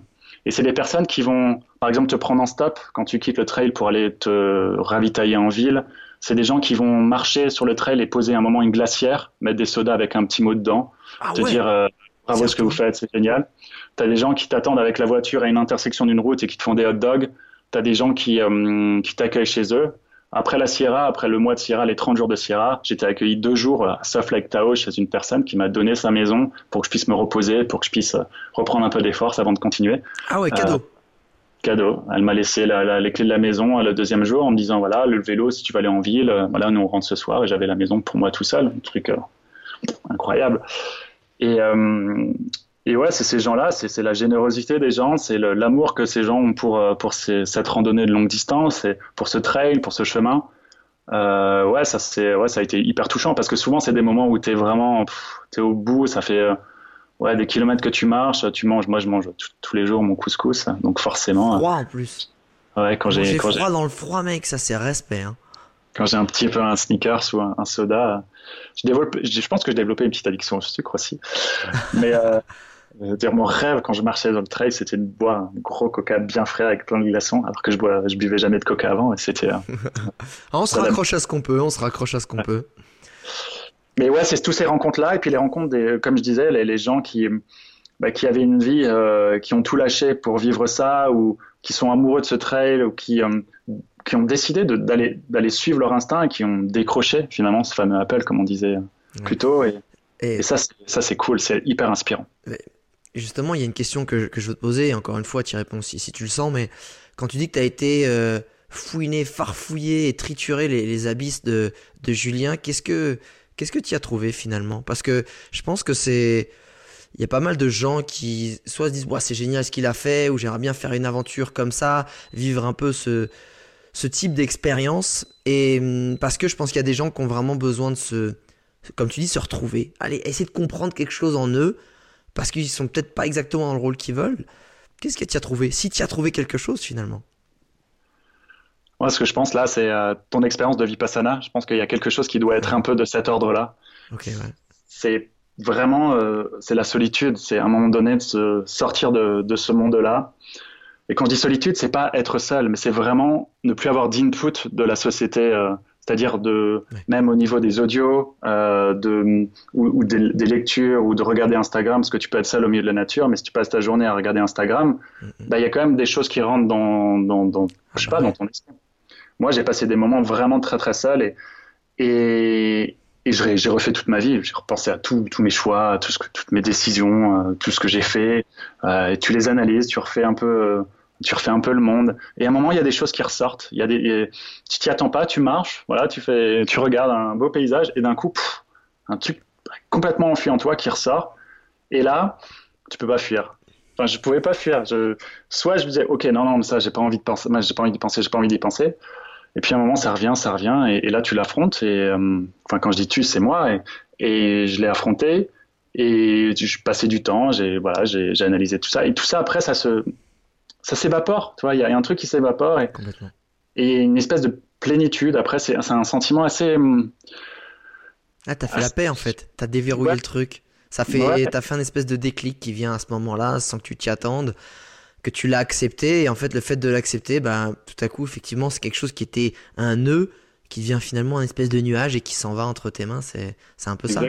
Et c'est des personnes qui vont, par exemple, te prendre en stop quand tu quittes le trail pour aller te ravitailler en ville. C'est des gens qui vont marcher sur le trail et poser un moment une glacière, mettre des sodas avec un petit mot dedans, ah te dire euh, bravo ce que vous faites, c'est génial. Tu as des gens qui t'attendent avec la voiture à une intersection d'une route et qui te font des hot dogs. Tu as des gens qui, euh, qui t'accueillent chez eux. Après la Sierra, après le mois de Sierra, les 30 jours de Sierra, j'étais accueilli deux jours à South Lake Tahoe chez une personne qui m'a donné sa maison pour que je puisse me reposer, pour que je puisse euh, reprendre un peu des forces avant de continuer. Ah ouais, cadeau. Euh, cadeau. Elle m'a laissé les clés de la maison le deuxième jour en me disant voilà, le vélo, si tu veux aller en ville, euh, voilà, nous on rentre ce soir et j'avais la maison pour moi tout seul. Un truc incroyable. Et, et ouais, c'est ces gens-là, c'est la générosité des gens, c'est l'amour que ces gens ont pour, euh, pour cette randonnée de longue distance, pour ce trail, pour ce chemin. Euh, ouais, ça, ouais, ça a été hyper touchant parce que souvent, c'est des moments où tu es vraiment es au bout, ça fait euh, ouais, des kilomètres que tu marches, tu manges. Moi, je mange tous les jours mon couscous, donc forcément. Froid en plus. Ouais, quand j'ai froid dans le froid, mec, ça c'est respect. Hein. Quand j'ai un petit peu un sneakers ou un, soda, je, développe, je, pense que j'ai développé une petite addiction au sucre aussi. Mais euh, dire mon rêve quand je marchais dans le trail, c'était de boire un gros coca bien frais avec plein de glaçons, alors que je bois, je buvais jamais de coca avant. Et c'était. Euh, ah, on se raccroche à ce qu'on peut. On se raccroche à ce qu'on peut. Mais ouais, c'est tous ces rencontres-là, et puis les rencontres des, comme je disais, les, gens qui, bah, qui avaient une vie, euh, qui ont tout lâché pour vivre ça, ou qui sont amoureux de ce trail, ou qui, qui ont décidé d'aller d'aller suivre leur instinct et qui ont décroché finalement ce fameux appel, comme on disait plus tôt. Et, et, ça, ça c'est cool, c'est hyper inspirant justement, il y a une question que, je veux te poser, et encore une fois, tu réponds si, si tu le sens, mais quand tu dis que tu as été euh, fouiné, farfouillé et trituré les, abysses de, de Julien, qu'est-ce que qu'est-ce que tu as trouvé finalement? Parce que je pense que c'est il y a pas mal de gens qui soit se disent c'est génial ce qu'il a fait ou j'aimerais bien faire une aventure comme ça, vivre un peu ce type d'expérience. Et hum, parce que je pense qu'il y a des gens qui ont vraiment besoin de se comme tu dis se retrouver, aller essayer de comprendre quelque chose en eux parce qu'ils sont peut-être pas exactement dans le rôle qu'ils veulent. Qu'est-ce que tu as trouvé? Si tu as trouvé quelque chose finalement? Moi, ce que je pense là, c'est euh, ton expérience de Vipassana. Je pense qu'il y a quelque chose qui doit être un peu de cet ordre-là. C'est vraiment, euh, c'est la solitude. C'est à un moment donné de se sortir de, de ce monde-là. Et quand je dis solitude, c'est pas être seul, mais c'est vraiment ne plus avoir d'input de la société. Euh, c'est-à-dire de même au niveau des audios, euh, de, ou, des, lectures, ou de regarder Instagram, parce que tu peux être seul au milieu de la nature, mais si tu passes ta journée à regarder Instagram, bah, il y a quand même des choses qui rentrent dans, dans, dans je sais pas, dans ton esprit. Moi, j'ai passé des moments vraiment très très seul et, j'ai refait toute ma vie. J'ai repensé à tous mes choix, à toutes mes décisions, euh, tout ce que j'ai fait. Euh, tu les analyses, tu refais un peu euh, tu refais un peu le monde. Et à un moment, il y a des choses qui ressortent. Il y tu t'y attends pas, tu marches, voilà, tu fais, tu regardes un beau paysage et d'un coup, un truc complètement enfui en toi qui ressort. Et là, tu peux pas fuir. Enfin, je pouvais pas fuir. Soit je me disais, ok, non, non, mais ça, j'ai pas envie de penser, j'ai pas envie d'y penser, j'ai pas envie d'y penser. Et puis à un moment, ça revient, ça revient, et, là, tu l'affrontes. Et euh, enfin, quand je dis tu, c'est moi, et, et je l'ai affronté. Et je passais du temps, j'ai voilà, j'ai analysé tout ça, et tout ça après, ça se, ça s'évapore. Tu vois, il y, a un truc qui s'évapore, et, et une espèce de plénitude. Après, c'est un sentiment assez. Hum, ah, t'as fait la paix en fait. T'as déverrouillé le truc. Ça fait, t'as fait un espèce de déclic qui vient à ce moment-là, sans que tu t'y attendes, que tu l'as accepté. Et en fait, le fait de l'accepter, bah, tout à coup, effectivement, c'est quelque chose qui était un nœud, qui devient finalement un espèce de nuage et qui s'en va entre tes mains. C'est, c'est un peu ça.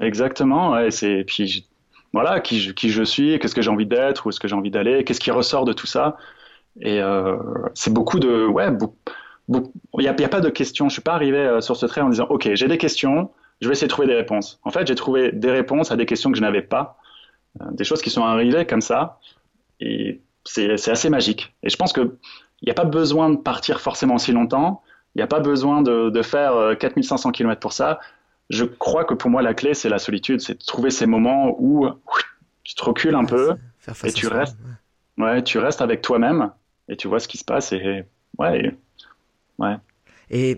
Exactement. Ouais, c'est puis voilà qui je, qui je suis, qu'est-ce que j'ai envie d'être, où est-ce que j'ai envie d'aller, qu'est-ce qui ressort de tout ça. Et euh, c'est beaucoup de ouais, il n'y a, pas de questions. Je suis pas arrivé euh, sur ce trait en disant ok, j'ai des questions je vais essayer de trouver des réponses. En fait, j'ai trouvé des réponses à des questions que je n'avais pas, euh, des choses qui sont arrivées comme ça, c'est assez magique. Et je pense qu'il n'y a pas besoin de partir forcément si longtemps, il n'y a pas besoin de, de faire 4500 euh, km pour ça. Je crois que pour moi, la clé, c'est la solitude, c'est de trouver ces moments où tu te recules un peu et tu restes, ouais. tu restes avec toi-même et tu vois ce qui se passe et ouais, ouais. Et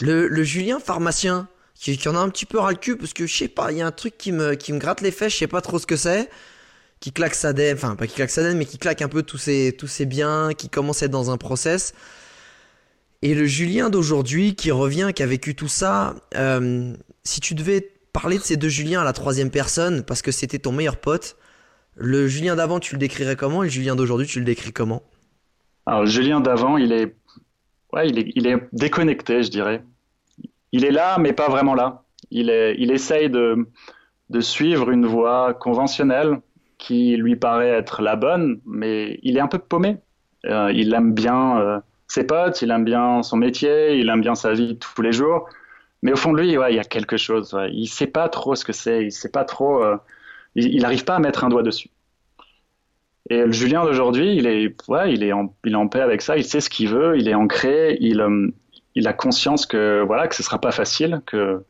le, le Julien pharmacien, qui, qui, en a un petit peu ras le cul parce que je sais pas, il y a un truc qui me, qui me gratte les fesses, je sais pas trop ce que c'est, qui claque sa dette, enfin pas qui claque sa dette, mais qui claque un peu tous ses, tous ses biens, qui commence à être dans un process. Et le Julien d'aujourd'hui qui revient, qui a vécu tout ça, euh, si tu devais parler de ces deux Juliens à la troisième personne, parce que c'était ton meilleur pote, le Julien d'avant tu le décrirais comment et le Julien d'aujourd'hui tu le décris comment? Alors le Julien d'avant il est, ouais, il est, il est déconnecté je dirais il est là, mais pas vraiment là. Il, est, il essaye de, de suivre une voie conventionnelle qui lui paraît être la bonne, mais il est un peu paumé. Euh, il aime bien euh, ses potes, il aime bien son métier, il aime bien sa vie tous les jours. Mais au fond de lui, il y a quelque chose. Il sait pas trop ce que c'est. Il sait pas trop. Euh, il n'arrive pas à mettre un doigt dessus. Et le Julien d'aujourd'hui, il est, ouais, il est, en, paix avec ça. Il sait ce qu'il veut. Il est ancré. Il, a conscience que voilà que ce sera pas facile, que,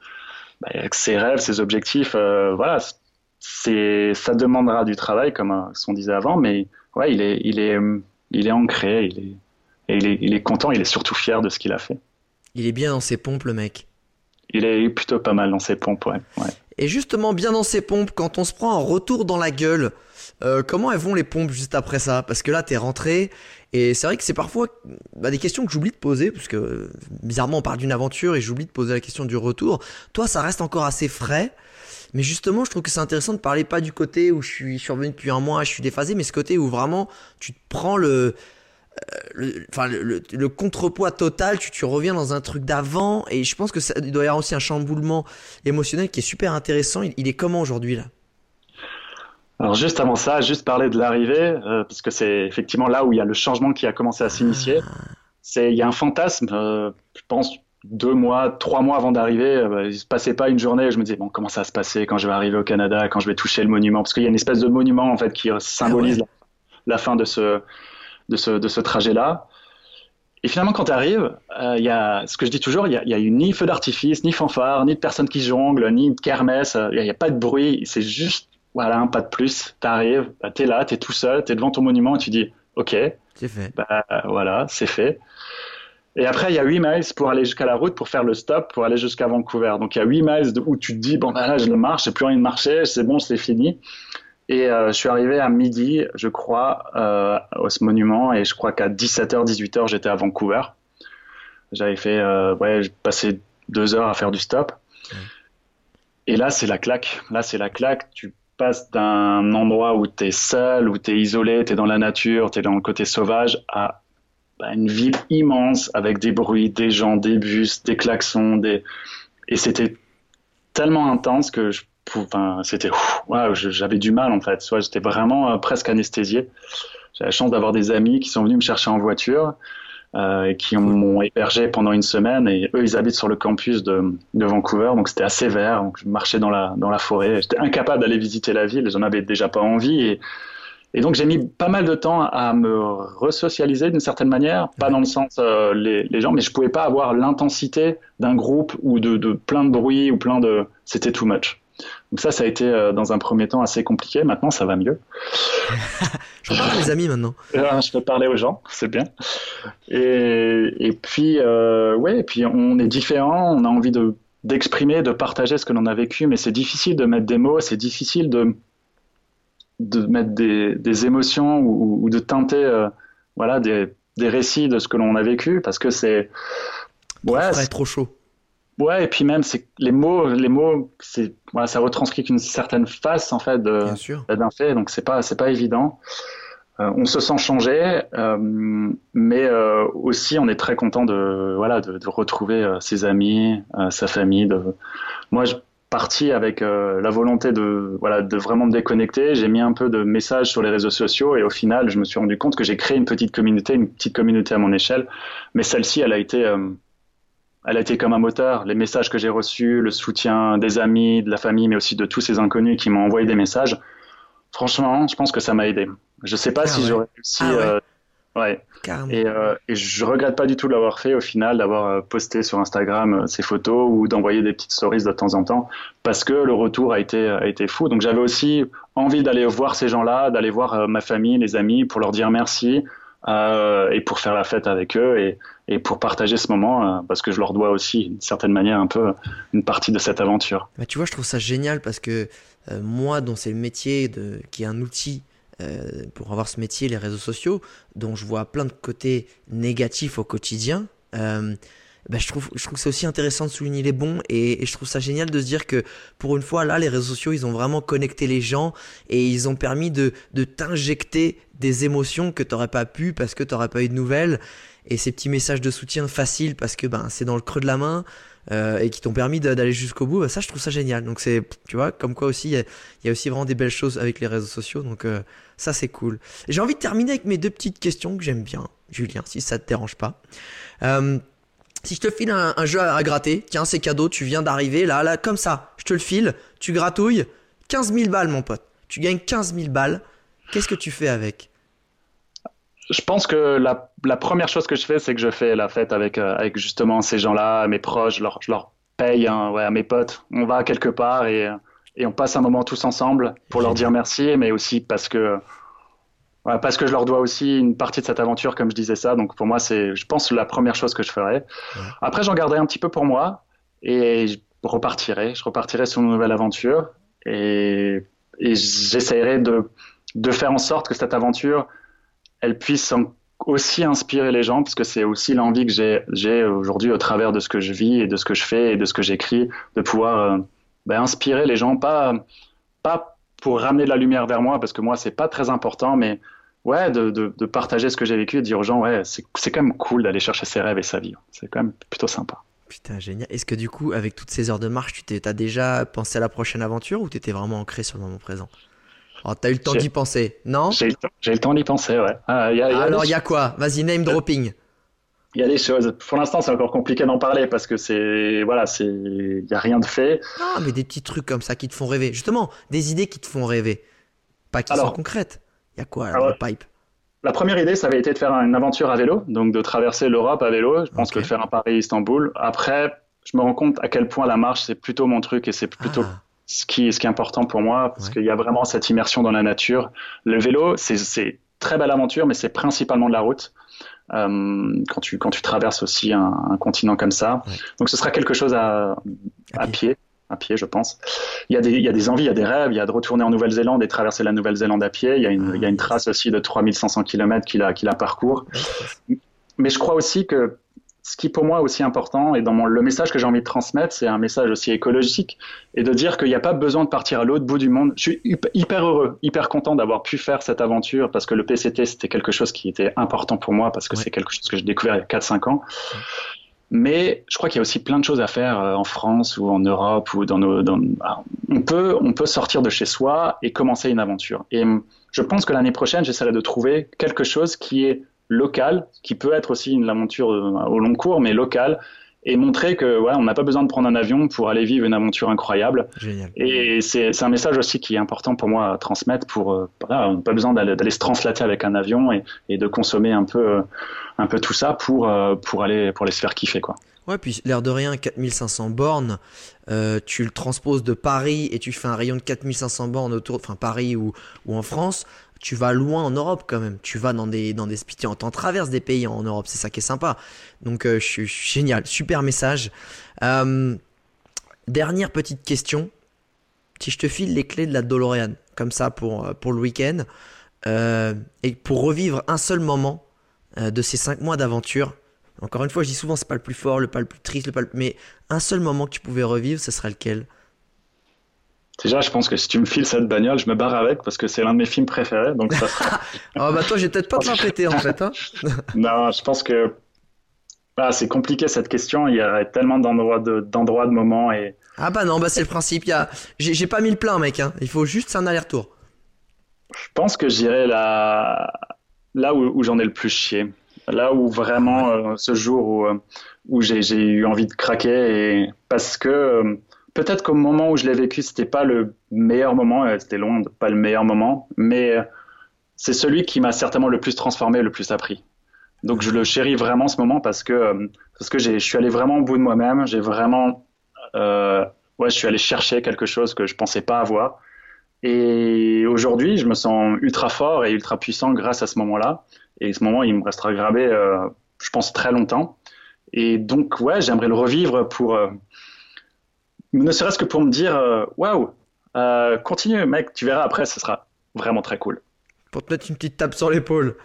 bah, ses rêves, ses objectifs, voilà, c'est ça demandera du travail comme euh, on disait avant, mais ouais, il est il est il est ancré, il est et il est, il est content, il est surtout fier de ce qu'il a fait. Il est bien dans ses pompes, le mec. Il est plutôt pas mal dans ses pompes, ouais. ouais. Et justement, bien dans ses pompes, quand on se prend un retour dans la gueule, euh, comment elles vont les pompes juste après ça? Parce que là, t'es rentré, et c'est vrai que c'est parfois bah, des questions que j'oublie de poser, parce que bizarrement, on parle d'une aventure et j'oublie de poser la question du retour. Toi, ça reste encore assez frais. Mais justement, je trouve que c'est intéressant de parler pas du côté où je suis, revenu depuis un mois, je suis déphasé, mais ce côté où vraiment tu te prends le, euh, enfin le, contrepoids total, tu, tu reviens dans un truc d'avant, et je pense que ça il doit y avoir aussi un chamboulement émotionnel qui est super intéressant. il est comment aujourd'hui là? Alors juste avant ça, juste parler de l'arrivée, euh, parce que c'est effectivement là où il y a le changement qui a commencé à s'initier. C'est il y a un fantasme, euh, je pense deux mois, trois mois avant d'arriver, euh, il se passait pas une journée. Je me disais bon comment ça va se passer quand je vais arriver au Canada, quand je vais toucher le monument, parce qu'il y a une espèce de monument en fait qui symbolise ah la, fin de ce de ce de ce trajet là. Et finalement, quand tu arrives, euh, y a ce que je dis toujours, il y a, eu ni feu d'artifice, ni fanfare, ni de personnes qui jonglent, ni de kermesse. Il n'y a, pas de bruit. C'est juste voilà, un pas de plus, t'arrives, bah, t'es là, t'es tout seul, t'es devant ton monument et tu dis, ok, c'est fait. Bah, voilà, c'est fait. Et après, il y a 8 miles pour aller jusqu'à la route, pour faire le stop, pour aller jusqu'à Vancouver. Donc il y a 8 miles où tu te dis, bon, bah, là, je le marche, j'ai plus envie de marcher, c'est bon, c'est fini. Et euh, je suis arrivé à midi, je crois, euh, au ce monument, et je crois qu'à 17h, 18h, j'étais à Vancouver. J'avais fait, euh, ouais, j'ai passé deux heures à faire du stop. Et là, c'est la claque. Là, c'est la claque. Tu passes d'un endroit où tu es seul, où tu es isolé, tu es dans la nature, tu es dans le côté sauvage, à bah, une ville immense avec des bruits, des gens, des bus, des klaxons. Des... Et c'était tellement intense que je Enfin, c'était j'avais du mal en fait. Soit j'étais vraiment euh, presque anesthésié. J'ai la chance d'avoir des amis qui sont venus me chercher en voiture euh, et qui m'ont hébergé pendant une semaine. Et eux, ils habitent sur le campus de, de Vancouver, donc c'était assez vert. Donc je marchais dans la, dans la forêt. J'étais incapable d'aller visiter la ville, j'en avais déjà pas envie. Et, et donc j'ai mis pas mal de temps à me resocialiser d'une certaine manière, pas dans le sens euh, les, les, gens, mais je pouvais pas avoir l'intensité d'un groupe ou de, de, plein de bruit ou plein de. C'était too much. Donc ça, ça a été euh, dans un premier temps assez compliqué. Maintenant, ça va mieux. je parle à mes amis maintenant. je peux parler aux gens, c'est bien. Et, et puis, euh, ouais, et puis on est différents, on a envie de d'exprimer, de partager ce que l'on a vécu, mais c'est difficile de mettre des mots, c'est difficile de de mettre des, des émotions ou, ou, de teinter, euh, voilà, des, des récits de ce que l'on a vécu, parce que c'est ouais, c'est trop chaud. Ouais, et puis même, c'est les mots, les mots, c'est, voilà, ça retranscrit qu'une certaine face en fait d'un fait, donc c'est pas, c'est pas évident. Euh, on se sent changé, euh, mais euh, aussi on est très content de, voilà, de, de retrouver ses amis, sa famille. De... Moi, je parti avec la volonté de, voilà, de vraiment me déconnecter. J'ai mis un peu de messages sur les réseaux sociaux et au final, je me suis rendu compte que j'ai créé une petite communauté, une petite communauté à mon échelle, mais celle-ci, elle a été elle a été comme un moteur. Les messages que j'ai reçus, le soutien des amis, de la famille, mais aussi de tous ces inconnus qui m'ont envoyé des messages. Franchement, je pense que ça m'a aidé. Je sais pas ah si j'aurais réussi. Ah ouais. Euh, ouais. Et, euh, et, je regrette pas du tout de l'avoir fait au final, d'avoir euh, posté sur Instagram euh, ces photos ou d'envoyer des petites stories de temps en temps, parce que le retour a été a été fou. Donc j'avais aussi envie d'aller voir ces gens-là, d'aller voir ma famille, les amis, pour leur dire merci euh, et pour faire la fête avec eux et, et pour partager ce moment, euh, parce que je leur dois aussi, d'une certaine manière, un peu une partie de cette aventure. Bah, tu vois, je trouve ça génial parce que euh, moi, dont c'est le métier, de, qui est un outil euh, pour avoir ce métier, les réseaux sociaux, dont je vois plein de côtés négatifs au quotidien, euh, bah, je trouve, je trouve que c'est aussi intéressant de souligner les bons et, je trouve ça génial de se dire que pour une fois, là, les réseaux sociaux, ils ont vraiment connecté les gens et ils ont permis de, de t'injecter des émotions que t'aurais pas pu parce que t'aurais pas eu de nouvelles. Et ces petits messages de soutien faciles parce que ben c'est dans le creux de la main euh, et qui t'ont permis d'aller jusqu'au bout, bah, ça je trouve ça génial. Donc c'est, tu vois, comme quoi aussi, il y, a aussi vraiment des belles choses avec les réseaux sociaux. Donc euh, ça c'est cool. J'ai envie de terminer avec mes deux petites questions que j'aime bien, Julien, si ça te dérange pas. Euh, si je te file un, jeu à gratter, tiens c'est cadeau, tu viens d'arriver, là, là, comme ça, je te le file, tu gratouilles, 15 000 balles mon pote. Tu gagnes 15 000 balles, qu'est-ce que tu fais avec? Je pense que la, la, première chose que je fais, c'est que je fais la fête avec, euh, avec justement ces gens-là, mes proches. Je leur, je leur paye hein, ouais, à mes potes. On va quelque part et, et on passe un moment tous ensemble pour leur dire merci, mais aussi parce que, ouais, parce que je leur dois aussi une partie de cette aventure, comme je disais ça. Donc pour moi, c'est, je pense, la première chose que je ferais. Après, j'en garderai un petit peu pour moi et je repartirai. Je repartirai sur une nouvelle aventure et, et j'essaierai de, de faire en sorte que cette aventure elle puisse aussi inspirer les gens, parce que c'est aussi l'envie que j'ai aujourd'hui au travers de ce que je vis et de ce que je fais et de ce que j'écris, de pouvoir euh, ben, inspirer les gens, pas, pour ramener de la lumière vers moi, parce que moi, c'est pas très important, mais ouais, de, partager ce que j'ai vécu et de dire aux gens, ouais, c'est quand même cool d'aller chercher ses rêves et sa vie. C'est quand même plutôt sympa. Putain, génial. Est-ce que du coup, avec toutes ces heures de marche, tu t'as déjà pensé à la prochaine aventure ou t'étais vraiment ancré sur le moment présent? Oh, t'as eu le temps d'y penser, non J'ai eu le temps d'y penser, ouais. Ah, y a, y a Alors, il y a quoi? Vas-y, name dropping. Il y a des choses. Pour l'instant, c'est encore compliqué d'en parler parce que c'est. Voilà, c'est. Il n'y a rien de fait. Ah, mais des petits trucs comme ça qui te font rêver. Justement, des idées qui te font rêver. Pas qui alors, sont concrètes. Il y a quoi alors, le pipe? La première idée, ça avait été de faire une aventure à vélo, donc de traverser l'Europe à vélo. Je pense okay. que de faire un Paris-Istanbul. Après, je me rends compte à quel point la marche, c'est plutôt mon truc et c'est plutôt. Ah ce qui, ce qui est important pour moi, parce ouais. qu'il y a vraiment cette immersion dans la nature. Le vélo, c'est très belle aventure, mais c'est principalement de la route. Euh, quand tu quand tu traverses aussi un, un continent comme ça, ouais. donc ce sera quelque chose à, à, à pied. pied à pied, je pense. Il y, a des, il y a des envies, il y a des rêves, il y a de retourner en Nouvelle-Zélande et traverser la Nouvelle-Zélande à pied. Il y a une, ah, il y a une trace aussi de 3500 km qui la, qui la parcourt. Mais je crois aussi que ce qui pour moi est aussi important et dans mon, le message que j'ai envie de transmettre, c'est un message aussi écologique et de dire qu'il n'y a pas besoin de partir à l'autre bout du monde. Je suis hyper heureux, hyper content d'avoir pu faire cette aventure parce que le PCT c'était quelque chose qui était important pour moi parce que ouais. c'est quelque chose que j'ai découvert il y a 4-5 ans. Ouais. Mais je crois qu'il y a aussi plein de choses à faire en France ou en Europe ou dans nos. Dans... On peut on peut sortir de chez soi et commencer une aventure. Et je pense que l'année prochaine, j'essaierai de trouver quelque chose qui est local, qui peut être aussi une aventure au long cours, mais local, et montrer que voilà, on n'a pas besoin de prendre un avion pour aller vivre une aventure incroyable. Génial. Et c'est un message aussi qui est important pour moi à transmettre. Pour euh, voilà, on n'a pas besoin d'aller se translater avec un avion et, et, de consommer un peu, un peu tout ça pour, euh, pour aller pour aller se faire kiffer quoi. Ouais, puis l'air de rien, 4500 bornes, euh, tu le transposes de Paris et tu fais un rayon de 4500 bornes autour, enfin Paris ou, ou en France, tu vas loin en Europe quand même. Tu vas dans des, dans des, tu en traverses des pays en Europe, c'est ça qui est sympa. Donc euh, je suis génial, super message. Euh, dernière petite question. Si je te file les clés de la DeLorean, comme ça pour, euh, le week-end, et pour revivre un seul moment de ces 5 mois d'aventure, encore une fois, je dis souvent, c'est pas le plus fort, le pas le plus triste, le pas mais un seul moment que tu pouvais revivre, ce serait lequel? Déjà, je pense que si tu me files cette bagnole, je me barre avec parce que c'est l'un de mes films préférés. Donc ça sera... oh bah toi, j'ai peut-être pas te en fait. Hein non, je pense que bah, c'est compliqué cette question. Il y a tellement d'endroits, de, d'endroits, de moments et. Ah bah non, bah c'est le principe. Il y a... j'ai, pas mis le plein, mec. Hein. Il faut juste un aller-retour. Je pense que j'irai là, là où, où j'en ai le plus chié. Là où vraiment euh, ce jour où, euh, où j'ai, j'ai eu envie de craquer et parce que euh, peut-être qu'au moment où je l'ai vécu, c'était pas le meilleur moment, c'était loin de pas le meilleur moment, mais c'est celui qui m'a certainement le plus transformé, le plus appris. Donc je le chéris vraiment ce moment parce que parce que je suis allé vraiment au bout de moi-même, j'ai vraiment euh, ouais, je suis allé chercher quelque chose que je pensais pas avoir. Et aujourd'hui, je me sens ultra fort et ultra puissant grâce à ce moment-là. Et ce moment, il me restera gravé, euh, je pense, très longtemps. Et donc, ouais, j'aimerais le revivre pour, euh, ne serait-ce que pour me dire euh, waouh, wow, continue, mec, tu verras après, ce sera vraiment très cool. Pour te mettre une petite tape sur l'épaule.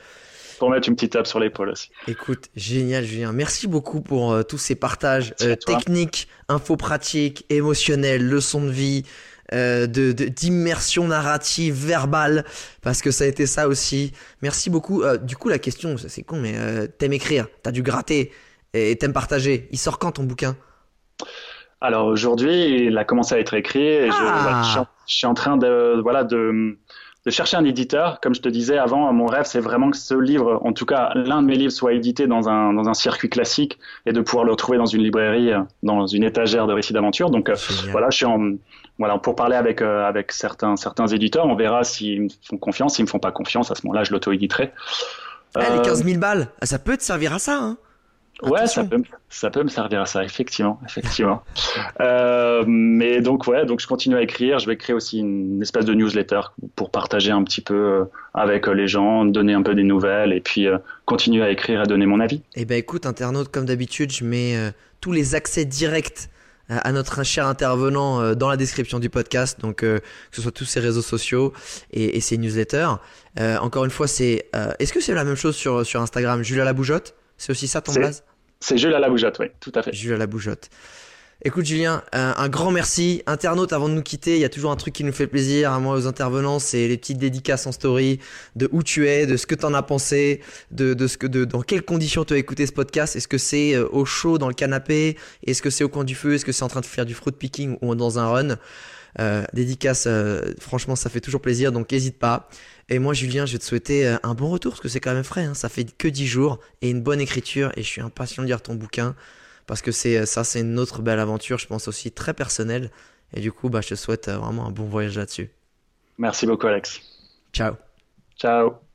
Pour mettre une petite tape sur l'épaule aussi. Écoute, génial, Julien. Merci beaucoup pour euh, tous ces partages euh, techniques, infos pratiques, émotionnels, leçons de vie. Euh, de d'immersion narrative verbale parce que ça a été ça aussi merci beaucoup du coup la question c'est con mais t'aimes écrire t'as dû gratter et t'aimes partager il sort quand ton bouquin? Alors aujourd'hui, il a commencé à être écrit et je, ah. suis en train de, voilà, de, de chercher un éditeur. Comme je te disais avant, mon rêve, c'est vraiment que ce livre, en tout cas l'un de mes livres, soit édité dans un, dans un circuit classique et de pouvoir le retrouver dans une librairie, dans une étagère de récits d'aventure. Donc euh, voilà, je suis en, voilà, pour parler avec, euh, avec certains, certains éditeurs, on verra s'ils me font confiance. S'ils me font pas confiance, à ce moment-là, je l'auto-éditerai. Eh, les 15 000 balles, ça peut te servir à ça, hein Ouais, ça peut, ça peut me servir à ça, effectivement, effectivement. euh, mais donc ouais, donc je continue à écrire. Je vais créer aussi une espèce de newsletter pour partager un petit peu euh, avec euh, les gens, donner un peu des nouvelles et puis euh, continuer à écrire, à donner mon avis. Eh ben écoute, internaute, comme d'habitude, je mets tous les accès directs à notre cher intervenant dans la description du podcast, donc que ce soit tous ses réseaux sociaux et, et ses newsletters. encore une fois, c'est est-ce que c'est la même chose sur sur Instagram, Julia la bougeotte C'est aussi ça ton blaze? C'est Jules à la bougeotte, oui, tout à fait. Jules à la bougeotte. Écoute Julien, un, grand merci. Internaute, avant de nous quitter, il y a toujours un truc qui nous fait plaisir à moi aux intervenants, c'est les petites dédicaces en story de où tu es, de ce que tu en as pensé, de, de ce que, de, dans quelles conditions tu as écouté ce podcast. Est-ce que c'est euh, au chaud dans le canapé? Est-ce que c'est au coin du feu? Est-ce que c'est en train de faire du fruit picking ou dans un run? Euh, Dédicace, euh, franchement, ça fait toujours plaisir, donc n'hésite pas. Et moi, Julien, je vais te souhaiter euh, un bon retour parce que c'est quand même frais. Hein. Ça fait que 10 jours et une bonne écriture. Et je suis impatient de lire ton bouquin parce que c'est ça, c'est une autre belle aventure, je pense aussi très personnelle. Et du coup, bah, je te souhaite vraiment un bon voyage là-dessus. Merci beaucoup, Alex. Ciao. Ciao.